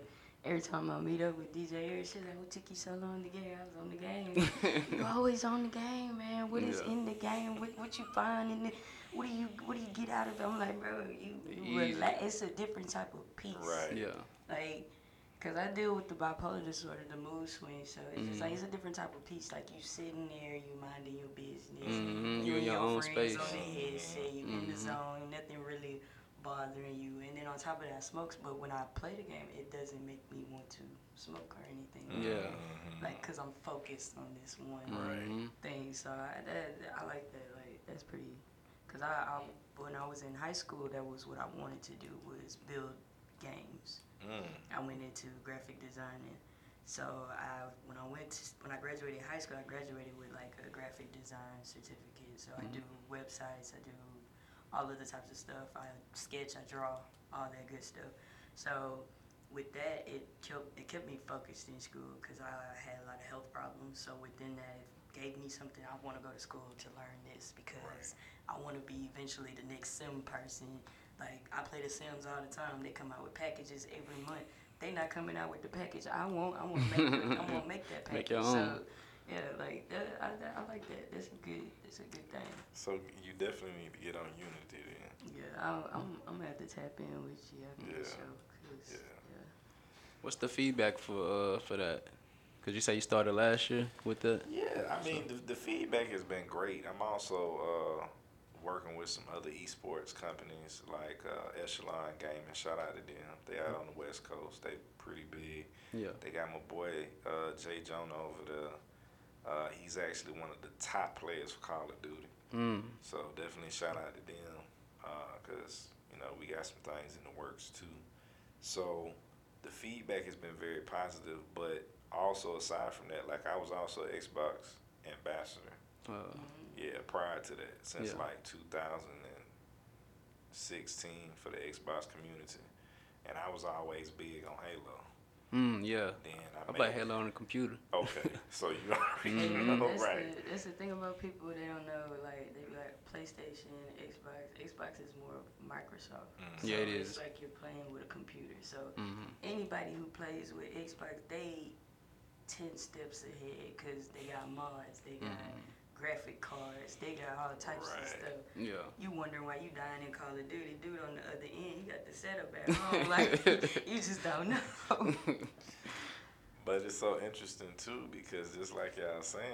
Every time I meet up with DJ Eric, she's like, "What took you so long to get here? I was on the game. You're always on the game, man. What is Yeah. in the game? What what you find in it? What do you what do you get out of it?" I'm like, bro, you, you relax. It's a different type of peace. Right. Yeah. Like, cause I deal with the bipolar disorder, the mood swings. So it's just like Mm-hmm. it's a different type of peace. Like you sitting there, you minding your business. Mhm, you and in your own friends space. On the headset, you in the Mhm. zone. Nothing really bothering you. And then on top of that, I smokes. But when I play the game, it doesn't make me want to smoke or anything. Yeah. Like, cause I'm focused on this one Mhm. thing. So I, that, I like that. Like that's pretty. Cause I, I when I was in high school, that was what I wanted to do was build games. Mm. I went into graphic designing. So I when I went to, when I graduated high school, I graduated with like a graphic design certificate. So I do websites, I do all of the types of stuff. I sketch, I draw, all that good stuff. So with that, it kept it kept me focused in school because I had a lot of health problems. So within that, it gave me something. I want to go to school to learn this because I want to be eventually the next sim person. Like I play the Sims all the time. They come out with packages every month. They not coming out with the package. I won't. I want to make. I want to make that package. Make your own. So yeah, like that, I, I like that. That's a good. That's a good thing. So you definitely need to get on Unity then. Yeah, I, I'm. I'm gonna have to tap in with you after the show. show. 'cause, Yeah. yeah. What's the feedback for uh for that? Cause you say you started last year with that. Yeah, I mean the, the feedback has been great. I'm also uh, working with some other esports companies like uh, Echelon Gaming. Shout out to them. They out on the West Coast. They pretty big. Yeah. They got my boy uh, Jay Jonah over there. Uh, he's actually one of the top players for Call of Duty. Mm. So definitely shout out to them because you know we got some things in the works too. So the feedback has been very positive, but also aside from that, like I was also Xbox ambassador. Uh, Yeah, prior to that, since Yeah. like 2016 for the Xbox community, and I was always big on Halo. mm, yeah. Then I, I made, play Halo on the computer. Okay, so you already Mhm. know, that's, right? the, that's the thing about people they don't know. Like they be like PlayStation, Xbox. Xbox is more of Microsoft. Mhm. So Yeah, it It's like you're playing with a computer. So hmm anybody who plays with Xbox, they ten steps ahead because they got mods, they got graphic cards, they got all types of stuff. Yeah. You wondering why you dying in Call of Duty? Dude on the other end, he got the setup at home. like you just don't know. But it's so interesting too because just like y'all saying,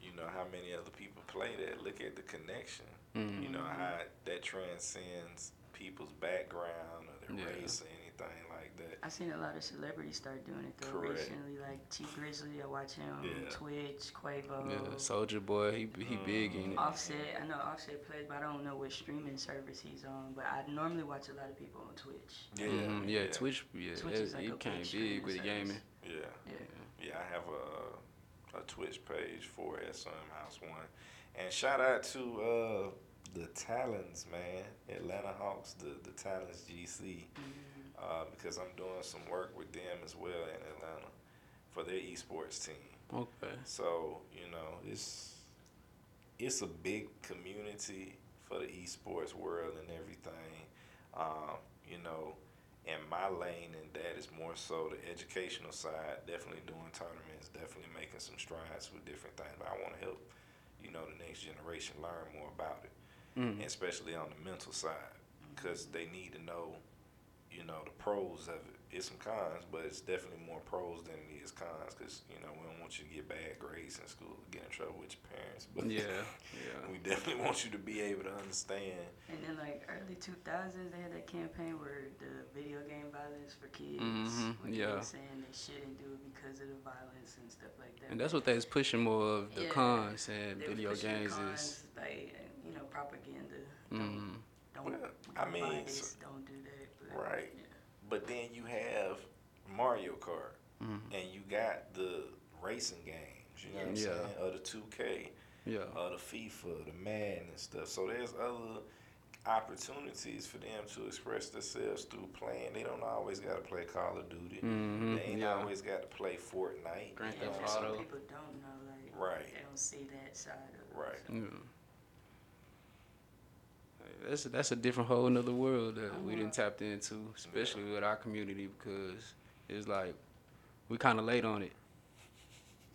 you know how many other people play that. Look at the connection. You know mm-hmm. how that transcends people's background or their Yeah. race or anything like that. I seen a lot of celebrities start doing it though Correct. recently, like T Grizzly. I watch him on Yeah. Twitch, Quavo. Yeah. Soldier Boy, he he big in it. Offset, I know Offset plays, but I don't know what streaming service he's on. But I normally watch a lot of people on Twitch. Yeah, Mhm, yeah, Twitch, yeah, Twitch it, is like a it came big big with service. gaming. Yeah. Yeah. Yeah, I have a a Twitch page for SOM House One, and shout out to uh, the Talons, man, Atlanta Hawks, the the Talons GC, uh, because I'm doing some work with them as well in Atlanta for their esports team. Okay. So you know, it's it's a big community for the esports world and everything. Um, you know, and my lane in that is more so the educational side. Definitely doing tournaments, definitely making some strides with different things. But I want to help, you know, the next generation learn more about it, Mm. and especially on the mental side, because they need to know, you know, the pros of it. It's some cons, but it's definitely more pros than it is cons. Because you know, we don't want you to get bad grades in school, get in trouble with your parents. But Yeah, yeah. we definitely want you to be able to understand. And then like early 2000s, they had that campaign where the video game violence for kids. Mm-hmm. where they yeah. were saying they shouldn't do it because of the violence and stuff like that. And that's what they was pushing more of the Yeah. cons and They video pushing games cons, is. like you know propaganda. Mm, Don't, Well, don't I mean, this, so- don't do that. But, Right. Yeah. But then you have Mario Kart, Mhm. and you got the racing games. You know what I'm Yeah. saying? Or the 2K, yeah. or the FIFA, the Madden and stuff. So there's other opportunities for them to express themselves through playing. They don't always got to play Call of Duty. Mhm, They ain't yeah. always got to play Fortnite. Grand Theft what Some Auto. people don't know, like Right. they don't see that side of it. Right. so. Yeah. That's a, that's a different whole another world that we didn't uh-huh. tapped into, especially with our community because it's like we kind of late on it.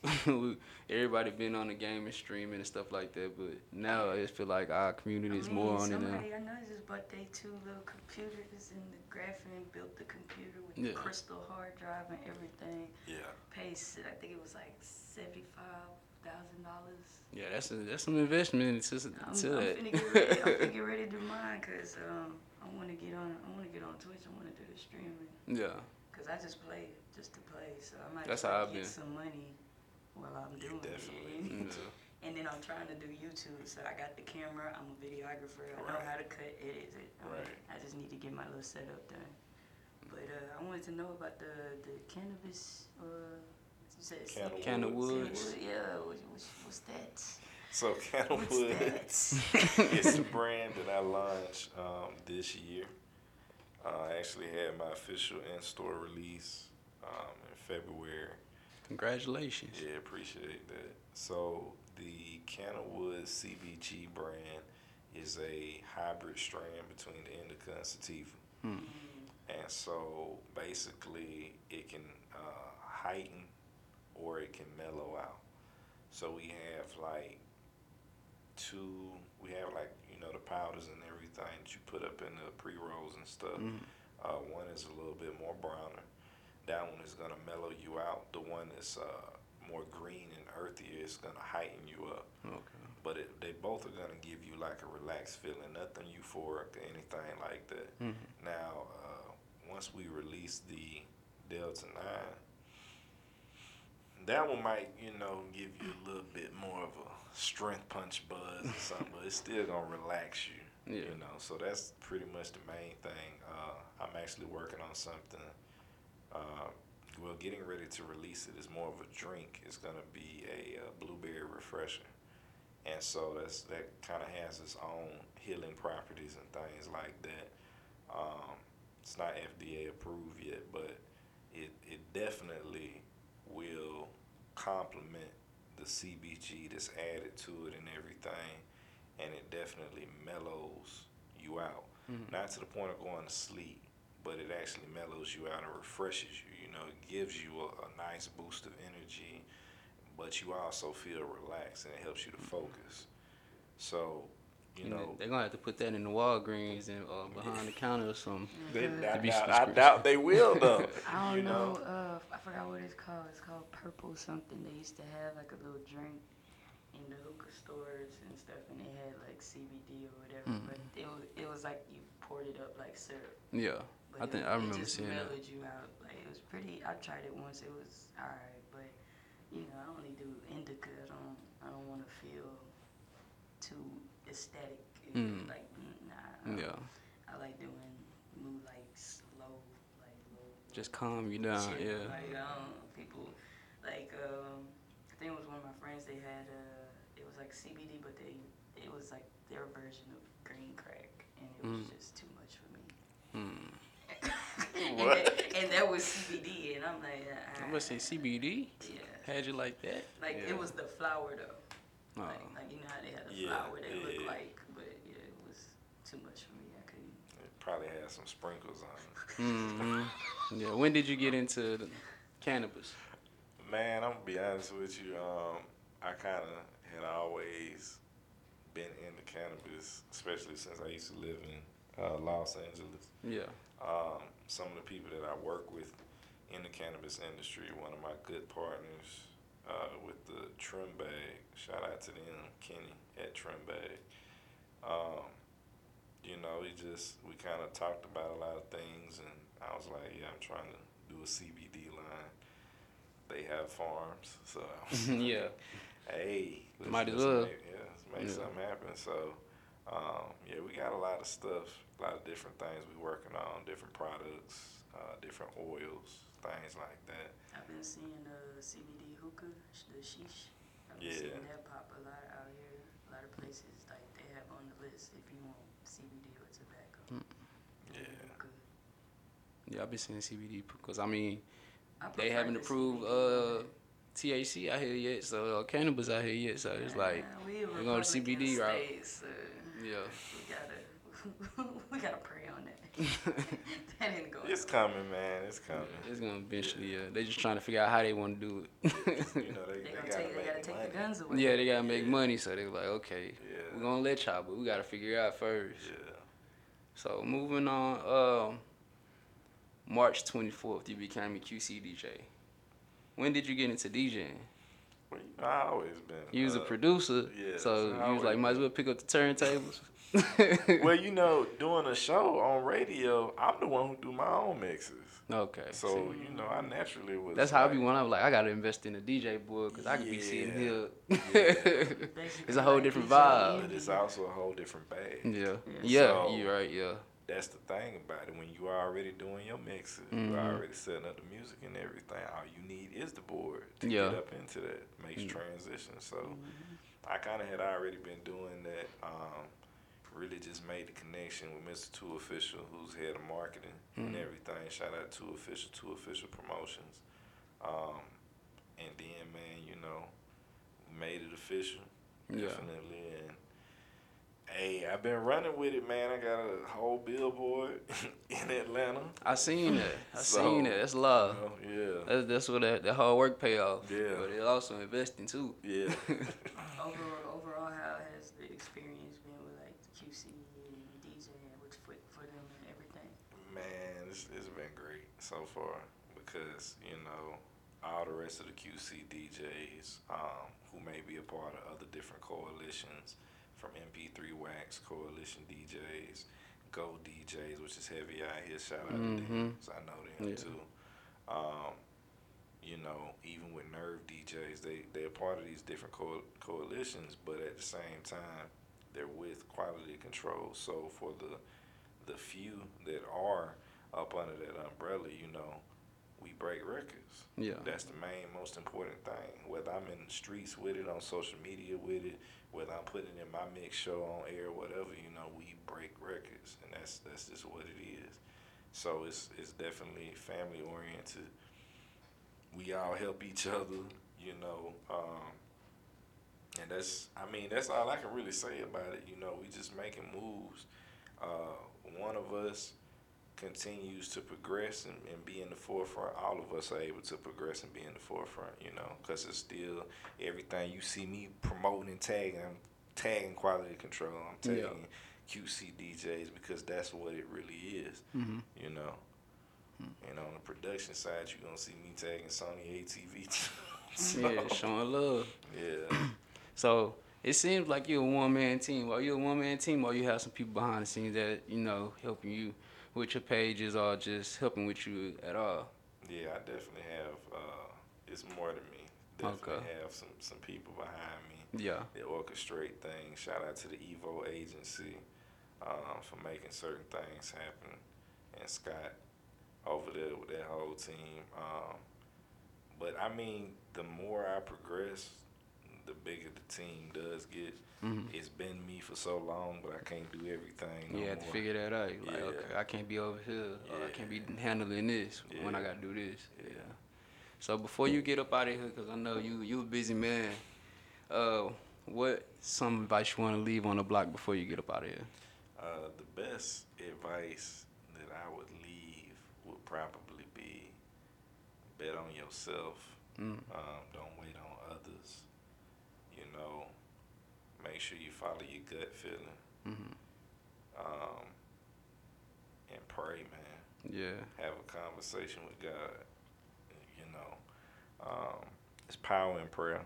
Everybody been on the game and streaming and stuff like that, but now I just feel like our community is I mean, more on it now. somebody I know just bought they two little computers and the graphing built the computer with Yeah. the crystal hard drive and everything. Yeah. Pays I think it was like seventy five thousand dollars. Yeah, that's a, that's some investment to, to I'm, I'm that. finna get ready. I'm finna get ready to do mine because um, I want to get on. I want to get on Twitch. I want to do the streaming. yeah, Cause I just play just to play, so I might That's try how I've get been. some money while I'm doing definitely it. yeah. And then I'm trying to do YouTube, so I got the camera. I'm a videographer. I know Right. how to cut, edit it. I, Right. I just need to get my little setup done. But uh, I wanted to know about the the cannabis. Uh, you said Can of Cannawoods. Woods. Yeah, what, what's, what's that? So Cattle What's Woods that? it's a brand that I launched um, this year. Uh, I actually had my official in-store release um, in February. Congratulations. Yeah, appreciate that. So the Cannawood CBG brand is a hybrid strain between the indica and sativa. Hmm. And so basically it can uh, heighten or it can mellow out. So we have like two, we have like, you know, the powders and everything that you put up in the pre-rolls and stuff. Mhm. Uh, one is a little bit more browner. That one is gonna mellow you out. The one that's uh, more green and earthier is gonna heighten you up. Okay. But it, they both are gonna give you like a relaxed feeling, nothing euphoric or anything like that. Mhm. Now, uh, once we release the Delta Nine, that one might, you know, give you a little bit more of a strength punch buzz or something, but it's still gonna relax you. Yeah. You know, so that's pretty much the main thing. Uh, I'm actually working on something. Uh, well, getting ready to release it is more of a drink. It's gonna be a uh, blueberry refresher, and so that's that kind of has its own healing properties and things like that. Um, it's not FDA approved yet, but it it definitely will complement the CBG that's added to it and everything, and it definitely mellows you out. Mhm. Not to the point of going to sleep, but it actually mellows you out and refreshes you. You know, it gives you a, a nice boost of energy, but you also feel relaxed and it helps you to focus. So, you And know, they're gonna have to put that in the Walgreens and uh, behind the counter or something. they, I, To be doubt, I doubt they will though. I don't you know. know, Uh, I forgot what it's called. It's called purple something. They used to have like a little drink in the hookah stores and stuff, and they had like CBD or whatever. Mhm. But it was it was like you poured it up like syrup. Yeah, But I it, think I it remember just seeing that. mellowed you out. Like it was pretty. I tried it once. It was alright, but you know I only do indica. I don't. I don't want to feel too aesthetic. Mm. Like nah. I Yeah, I like doing move like slow, like low. just calm you down. chill, Yeah. Like um, people, like um, I think it was one of my friends. They had uh, it was like CBD, but they it was like their version of green crack, and it was Mm. just too much for me. Hmm. and, What? that, and that was CBD, and I'm like, uh, I'm gonna say CBD. Yeah. Had you like that? Like Yeah. it was the flower though. Oh. Like, like you know how they had the Yeah, flower they yeah, look yeah. like, but yeah, it was too much for me. I couldn't. it probably had some sprinkles on it. hmm Yeah. When did you get into the cannabis? Man, I'm gonna be honest with you. Um, I kind of had always been into cannabis, especially since I used to live in uh, Los Angeles. Yeah. Um, some of the people that I work with in the cannabis industry, one of my good partners uh, with the Trim Bag, shout out to them, Kenny at Trim Bag. Um, you know, we just, we kind of talked about a lot of things, and I was like, yeah, I'm trying to do a CBD line. They have farms, so I was like, yeah. hey, let's, Might as well. Make, yeah, let's make Yeah. something happen. So, um, yeah, we got a lot of stuff, a lot of different things we working on, different products, uh, different oils, things like that. I've been seeing uh, CBD hookah, the sheesh. I've been Yeah. seeing that pop a lot out here. A lot of places like they have on the list if you want CBD or tobacco. Yeah. Hookah. Yeah, I've been seeing CBD because I mean I they haven't the approved CBD. uh THC out here yet, so uh, cannabis out here yet. So it's like we a we're going to CBD route. state, so Yeah. We gotta, we gotta pray on that. That ain't going. It's coming, man. It's coming. It's gonna eventually. Yeah, they just trying to figure out how they want to do it. You know, they, They they, gonna gotta take. They gotta take the guns away. yeah, they gotta make money, so they're like, okay, Yeah. we're gonna let y'all, but we gotta figure it out first. Yeah. So moving on, um, March 24th, you became a QC DJ. When did you get into DJing? Well, you know, I always been. You was a uh, producer, yes, so I you was like, might as well pick up the turntables. Well, you know, doing a show on radio, I'm the one who do my own mixes. okay. So see. you know, I naturally was. that's how I be like, when I'm like, I gotta invest in a DJ board because I could be sitting Yeah. here. Basically, it's a whole different vibe. But it's also a whole different bag. Yeah, Yeah. yeah, So- you right. Yeah, That's the thing about it. When you are already doing your mixes, Mhm. you're already setting up the music and everything. All you need is the board to Yeah. get up into that, makes Mm. transition. So I kind of had already been doing that. Um, really just made the connection with Mr. Two Official, who's head of marketing and Mhm. everything. Shout out to Official, Two Official Promotions. Um, and then, man, you know, made it official. Yeah. Definitely. And hey, I've been running with it, man. I got a whole billboard in Atlanta. I seen it. I So, seen it. That's love. Oh, yeah. That's that's what that, that hard work pay off. Yeah. but it also investing too. Yeah. Overall, overall, how has the experience been with like QC and DJing with for, for them and everything? Man, it's, it's been great so far because, you know, all the rest of the QC DJs um, who may be a part of other different coalitions from MP3 Wax, Coalition DJs, Go DJs, which is heavy out here. Shout out to them. 'cause I know them Yeah. too. Um, you know, even with Nerve DJs, they they're part of these different co- coalitions, but at the same time, they're with quality control. So for the the few that are up under that umbrella, you know, we break records. Yeah. That's the main most important thing. Whether I'm in the streets with it, on social media with it, whether I'm putting it in my mix show on air, whatever, you know, we break records, and that's that's just what it is. So it's it's definitely family oriented. We all help each other, you know. Um, and that's, I mean, that's all I can really say about it. You know, we just making moves. Uh, one of us continues to progress and, and be in the forefront. All of us are able to progress and be in the forefront, you know, because it's still everything you see me promoting and tagging. I'm tagging quality control. I'm Yeah. tagging QC DJs because that's what it really is, Mhm. you know. And on the production side, you're gonna see me tagging Sony ATV. So, Yeah, showing love. yeah. So it seems like you're a one man team. Are you a one man team, or you have some people behind the scenes that you know helping you with your pages, or just helping with you at all? Yeah, I definitely have. Uh, it's more than me. Definitely Okay. have some some people behind me. Yeah. That orchestrate things. Shout out to the Evo agency um, for making certain things happen, and Scott over there with that whole team. Um, but I mean, the more I progress, the bigger the team does get. Mhm. It's been me for so long, but I can't do everything. No you had to figure that out. You're Like, okay, I can't be over here, or I can't be handling this when I gotta do this. Yeah. Yeah. So before you get up out of here, cause I know you you a busy man. Uh, what some advice you want to leave on the block before you get up out of here? Uh, the best advice that I would leave would probably be bet on yourself. Mm. Um, don't wait on others. You know, make sure you follow your gut feeling. Mhm. Um, and pray, man. Yeah. Have a conversation with God. You know, um, it's power in prayer.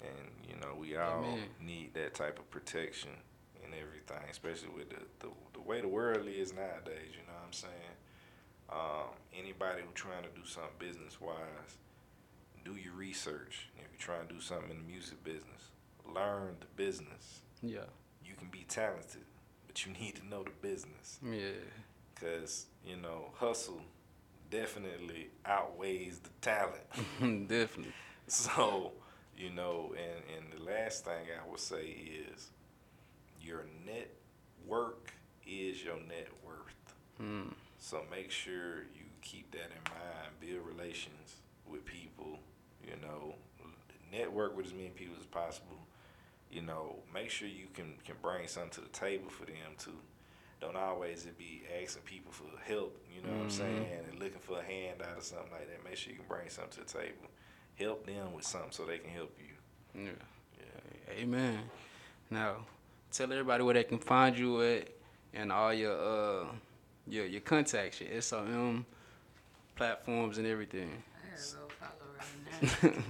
And, you know, we all Amen. need that type of protection and everything, especially with the, the, the way the world is nowadays, you know what I'm saying? Um, anybody who trying to do something business wise, do your research. If you're trying to do something in the music business, learn the business. Yeah. You can be talented, but you need to know the business. Yeah. Cause you know, hustle definitely outweighs the talent. Definitely. So, you know, and and the last thing I would say is, your network is your net worth. Mm. So make sure you keep that in mind. Build relations with people. You know, network with as many people as possible. You know, make sure you can can bring something to the table for them too. don't always be asking people for help. You know what I'm Mhm. saying? And looking for a handout or something like that. Make sure you can bring something to the table. Help them with something so they can help you. Yeah. Yeah. Amen. Now, tell everybody where they can find you at and all your uh your your contacts, your SOM platforms and everything. Gotta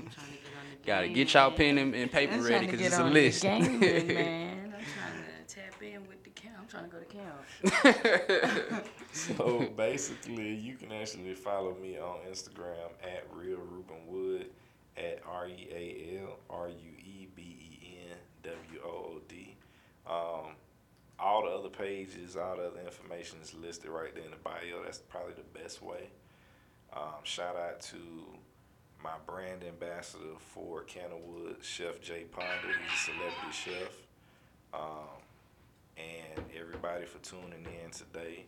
get y'all pen and, and paper I'm ready because it's a on list. The game, man. I'm trying to tap in with the count. I'm trying to go to count. So basically, you can actually follow me on Instagram at real Rueben Wood at R E A L R U E B E N W O O D. Um, all the other pages, all the other information is listed right there in the bio. That's probably the best way. Um, shout out to my brand ambassador for Cannawood, Chef Jay Ponder. He's a celebrity chef. Um, and everybody for tuning in today.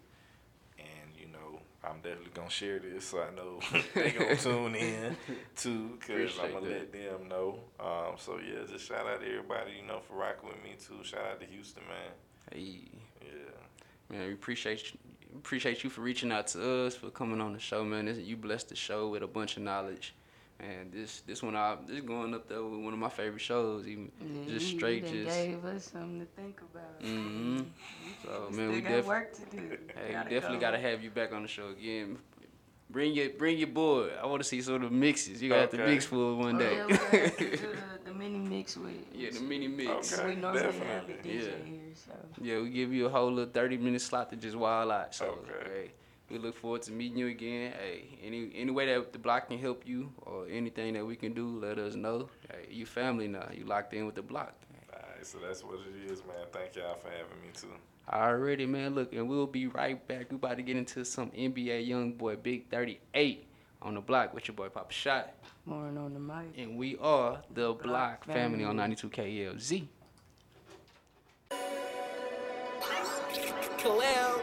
And you know, I'm definitely gonna share this, so I know they gonna tune in too, cause I'm gonna let them know. Um, so yeah, just shout out to everybody, you know, for rocking with me too. Shout out to Houston, man. Hey. Yeah. Man, we appreciate you, appreciate you for reaching out to us for coming on the show, man. This, you blessed the show with a bunch of knowledge, and this this one I this going up there with one of my favorite shows, even Yeah, just straight you done just. gave us something to think about. Mm-hmm. So We man, we still got definitely work to do. Hey, Gotta we definitely go. gotta have you back on the show again. Bring your bring your boy. I want to see some of the mixes. You gotta have to Okay. mix for it one Oh, day. yeah, we gotta have to do the, the mini mix with. Yeah, the mini mix. Okay, we normally have a. DJ Yeah. here, so. Yeah, we give you a whole little thirty minute slot to just wild out. So Okay. hey, we look forward to meeting you again. Hey, any any way that the block can help you or anything that we can do, let us know. Hey, you family now. You locked in with the block. Alright, so that's what it is, man. Thank y'all for having me too. Already, man. Look, and we'll be right back. We about to get into some NBA YoungBoy, Big 38 on the block with your boy Papa Shot. More on the mic. And we are the Block, family. Family. on 92 KLZ. Khalil.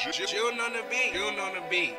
June on the beat. June on the beat.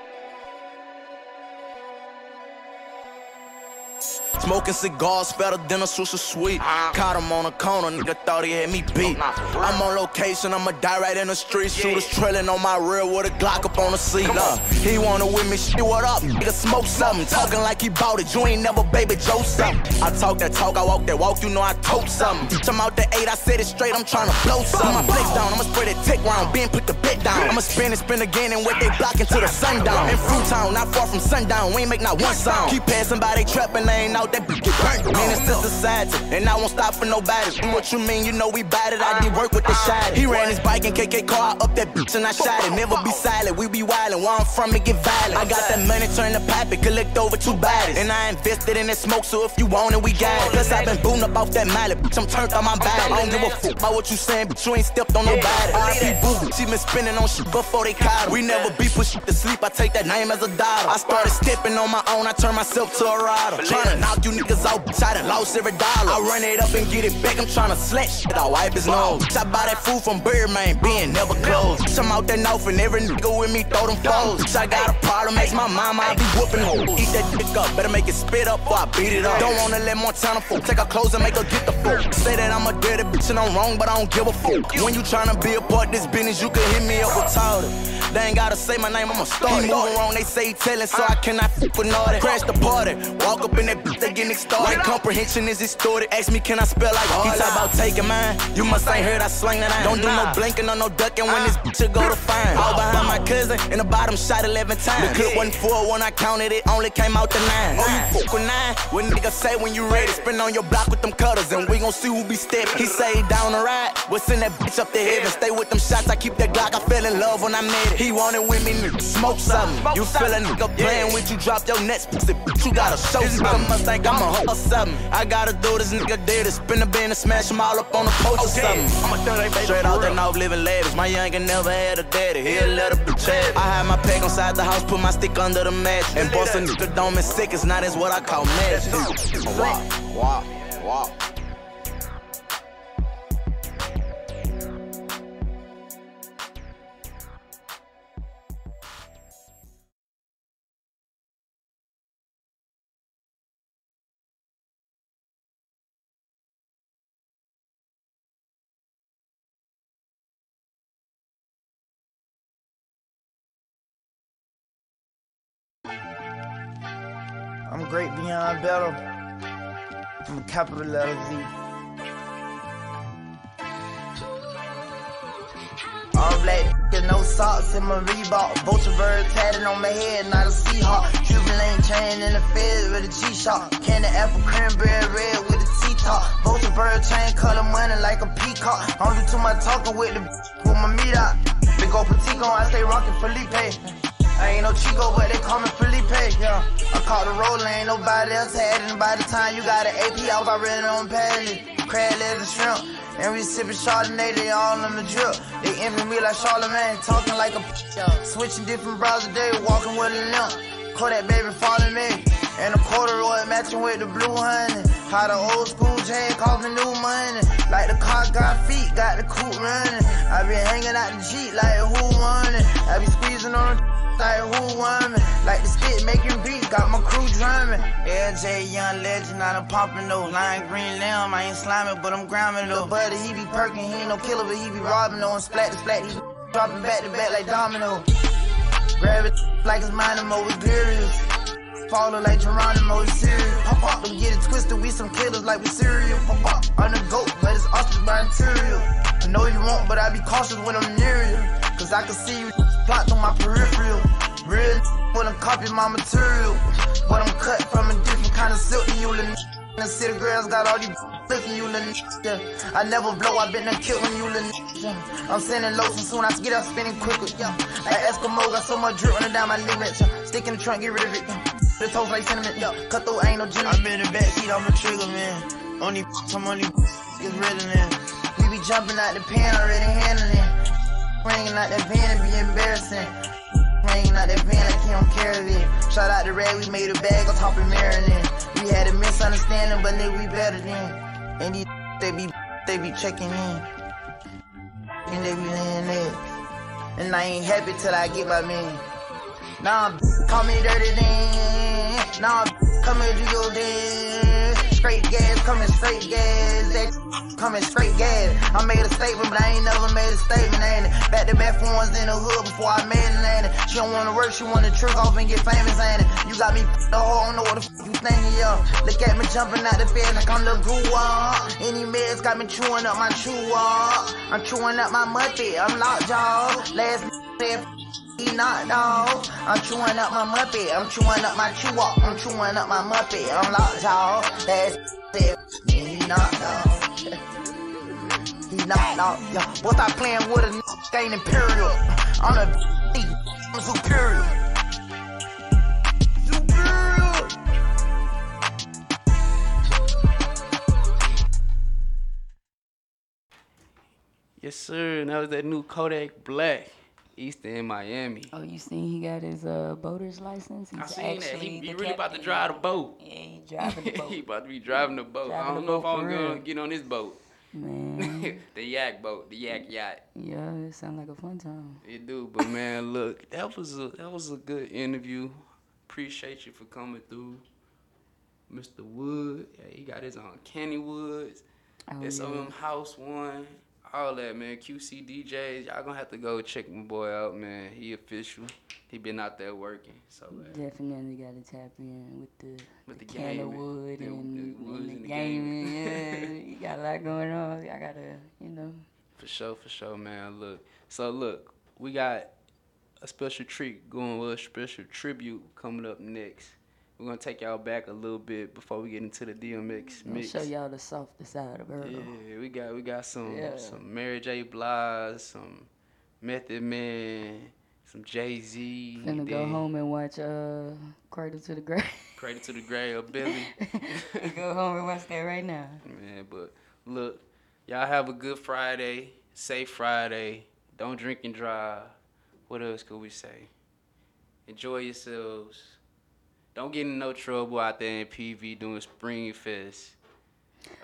Smoking cigars better than a Swisher sweet. Caught him on a corner, nigga thought he had me beat. I'm on location, I'ma die right in the street. Shooters trailing on my rear with a Glock up on the seat. Look, uh, he wanna with me, shit, what up? Nigga, smoke something. Talking like he bought it, you ain't never baby Joe something. I talk that talk, I walk that walk, you know I tote something. Bitch, I'm out the eight, I said it straight, I'm tryna blow something. My flex down, I'ma spread that tick round, Ben put the bit down. I'ma spin and spin again and wait they block until the sundown. In Fruit Town, not far from sundown, we ain't make not one sound. Keep passing by, they trapping, they ain't out that bitch get burnt. Man, it's to society, and I won't stop for nobody. What you mean? You know we bad it, I did work with the shot. He ran his bike and KK car up that bitch and I shot it. Never be silent, we be wildin'. Where I'm from, it get violent. I got that money, turn the pipe, it collect over two bodies. And I invested in that smoke, so if you want it, we got it. Plus, i been booting up off that mallet, bitch, I'm turned on my body. I don't give a fuck about what you saying, bitch, you ain't stepped on nobody. RP Boo, she been spinning on shit before they caught her. We never be put shit to sleep, I take that name as a daughter. I started stepping on my own, I turned myself to a rider. Tryna knock you niggas out, bitch, I done lost every dollar. I run it up and get it back, I'm tryna slash shit, I wipe his nose. I buy that food from Birdman, being never closed. I'm out there north and every nigga with me throw them foes. I got a problem, ask my mama, I be whooping her. Eat that dick up, better make it spit up or I beat it up. Don't wanna let Montana fuck, take her clothes and make her get the fuck. Say that I'm a dirty bitch and I'm wrong, but I don't give a fuck. When you tryna be a part this business, you can hit me up with Towder. They ain't gotta say my name, I'm a star. He moving wrong, they say he tellin', so I cannot fuck with naughty. Crash the party, walk up in that bitch, they getting started. My comprehension is distorted. Ask me, can I spell like He talk about taking mine. You must ain't heard I slang that iron. Don't do no blinking or no ducking when this ah. bitch go to fine. All behind my cousin, in the bottom shot 11 times. The clip wasn't four when I counted it, only came out to nine. Oh, you fuck with nine? What nigga say when you ready? Spin on your block with them cutters, and we gon' see who be stepping. He say he down the ride, what's in that bitch up to heaven? Stay with them shots, I keep that Glock, I fell in love when I met it. He wanted with me, nigga, smoke something. You feel a nigga playing with you, drop your nets, pussy, you gotta show something. Must think I'm a hoe or something. I gotta do this nigga did it, spin the bin and smash them all up on the post or something. Straight out the north, living lavish. My youngin' never had a daddy, he a little bitch. I had my pack inside the house, put my stick under the mattress. And bust a nigga dome and sick, it's not as what I call magic. Wow, wow, wow. Beyond better. I'm a capital letter V. All black, no socks in my Reebok. Vulture bird tatted on my head, not a Seahawk. Cuban lane chain in the fed with a G-Shock. Candy apple cranberry red with a T-top. Vulture bird chain color money like a peacock. I don't do too much talking with the with my meat out. Big old Patico, I stay rockin' Felipe. I ain't no Chico, but they call me Felipe. Yeah, I caught the roll, ain't nobody else had it. By the time you got an AP, I was already on pallet. Crab and shrimp. And we sippin' Chardonnay, they all on the drip. They envy me like Charlemagne, talking like a. Switching different bras a day, walking with a limp. Call that baby following me. And a corduroy matching with the blue honey. How the old school chain cost me new money. Like the car got feet, got the coupe running. I be hanging out the Jeep like who won it. I be squeezing on the like who won. Like the skit making beats, got my crew drumming. LJ, young legend, I done popping those lime green limb. I ain't slimy, but I'm grinding though. Buddy, he be perking, he ain't no killer, but he be robbing though. And splat to splat, he dropping back to back like domino. Grab it like it's mine, with periods. Falling like Geronimo, it's serious. Pop up, don't get it twisted. We some killers like we serial. Pop up, I'm the goat, but it's ostrich by interior. I know you won't, but I be cautious when I'm near you. Cause I can see you plot through my peripheral. Real I'm copying my material. But I'm cut from a different kind of silk than you, little the city girls got all these flicking you, little yeah. I never blow, I been done killing you, little yeah. I'm sending lows and soon I get up spinning quicker, yeah. Like Eskimo, got so much drip running down my ligaments, yeah. Stick in the trunk, get rid of it, yeah. The toast like cinnamon, yeah. Cut through, ain't no gin. I'm in the backseat, I'm a trigger, man. Only I'm only is ready, man. We be jumping out the pan, already handling. Ringing out that van, it be embarrassing. Ringing out that he don't care of it. Shout out to Red, we made a bag on top of Maryland. We had a misunderstanding, but they we better than. And these they be they be checking in. And they be laying there. And I ain't happy till I get my man. Nah, call me dirty then. Nah, come and do your dance. Straight gas, coming straight gas. That coming straight gas. I made a statement, but I ain't never made a statement, ain't it? Back to back phones in the hood before I made it, ain't it? She don't wanna work, she wanna trick off and get famous, ain't it? You got me the whole, know what the f you thinking, yo. Look at me jumping out the bed like I'm the goo Any meds got me chewing up my chew up. I'm chewing up my muppet, I'm locked, y'all. Last said not dog. I'm chewing up my muppet. I'm chewing up my chew up. I'm chewing up my muppet. I'm locked, y'all. That's it. He not dog. He not dog. Yo, what's I playing with a n- ain't imperial? I'm a I'm. Superior. Yes, sir. And that was that new Kodak Black, Easter in Miami. Oh, you seen he got his uh boater's license? He's I seen that. He, he really about to drive the boat. Yeah, he driving the boat. he about to be driving the boat. I don't know if I'm gonna get on this boat. Man, the yak boat, the yak yacht. yeah, it sound like a fun time. It do, but man, look, that was a that was a good interview. Appreciate you for coming through, Mr. Wood. Yeah, he got his own Cannawoods. Oh, It's yeah. um House One, all that man. QC DJs, y'all gonna have to go check my boy out, man. He official. He been out there working. So uh, Definitely got to tap in with the, With the can of gaming. wood The- and, the and the and the gaming. gaming. yeah, you got a lot going on. I gotta, you know. For sure, for sure, man. Look, so look, we got a special treat going with a special tribute coming up next. We're gonna take y'all back a little bit before we get into the DMX mix. show y'all the softer side of her. Yeah, we got we got some Yeah. some Mary J. Blige, some Method Man, some Jay Z. Finna go home and watch uh Cradle to the Grave. Cradle to the Grave of Billy. go home and watch that right now. Man, but look, y'all have a good Friday, safe Friday. Don't drink and drive. What else could we say? Enjoy yourselves. Don't get in no trouble out there in PV doing Spring Fest.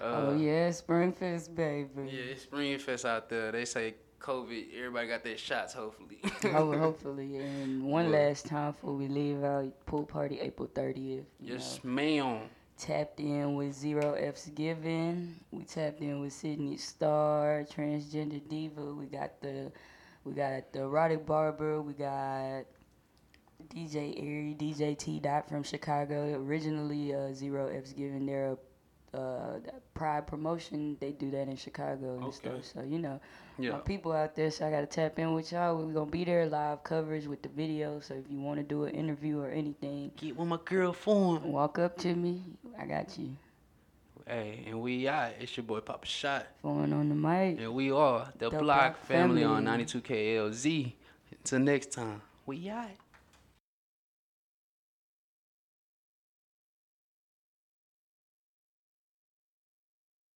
oh yeah, Springfest, baby. Uh, Yeah, it's Spring Fest out there. They say COVID, everybody got their shots, hopefully. Ho- hopefully, and one But- last time before we leave out, pool party April 30th. Yes, know. ma'am. Tapped in with Zero F's Given. We tapped in with Sidney Starr, Transgender Diva. We got the, we got the erotic barber. We got DJ Airy, DJ T Dot from Chicago. Originally, uh, Zero F's given their uh, Pride promotion. They do that in Chicago and Okay. stuff. So you know, Yeah. my people out there. So I gotta tap in with y'all. We're gonna be there live coverage with the video. So if you want to do an interview or anything, Get with my girl form. walk up to me. I got you. Hey, and we out. It's your boy Papa Shot. Phone on the mic. And we are the, The Block Block Family on Family. 92 KLZ. Until next time, we out.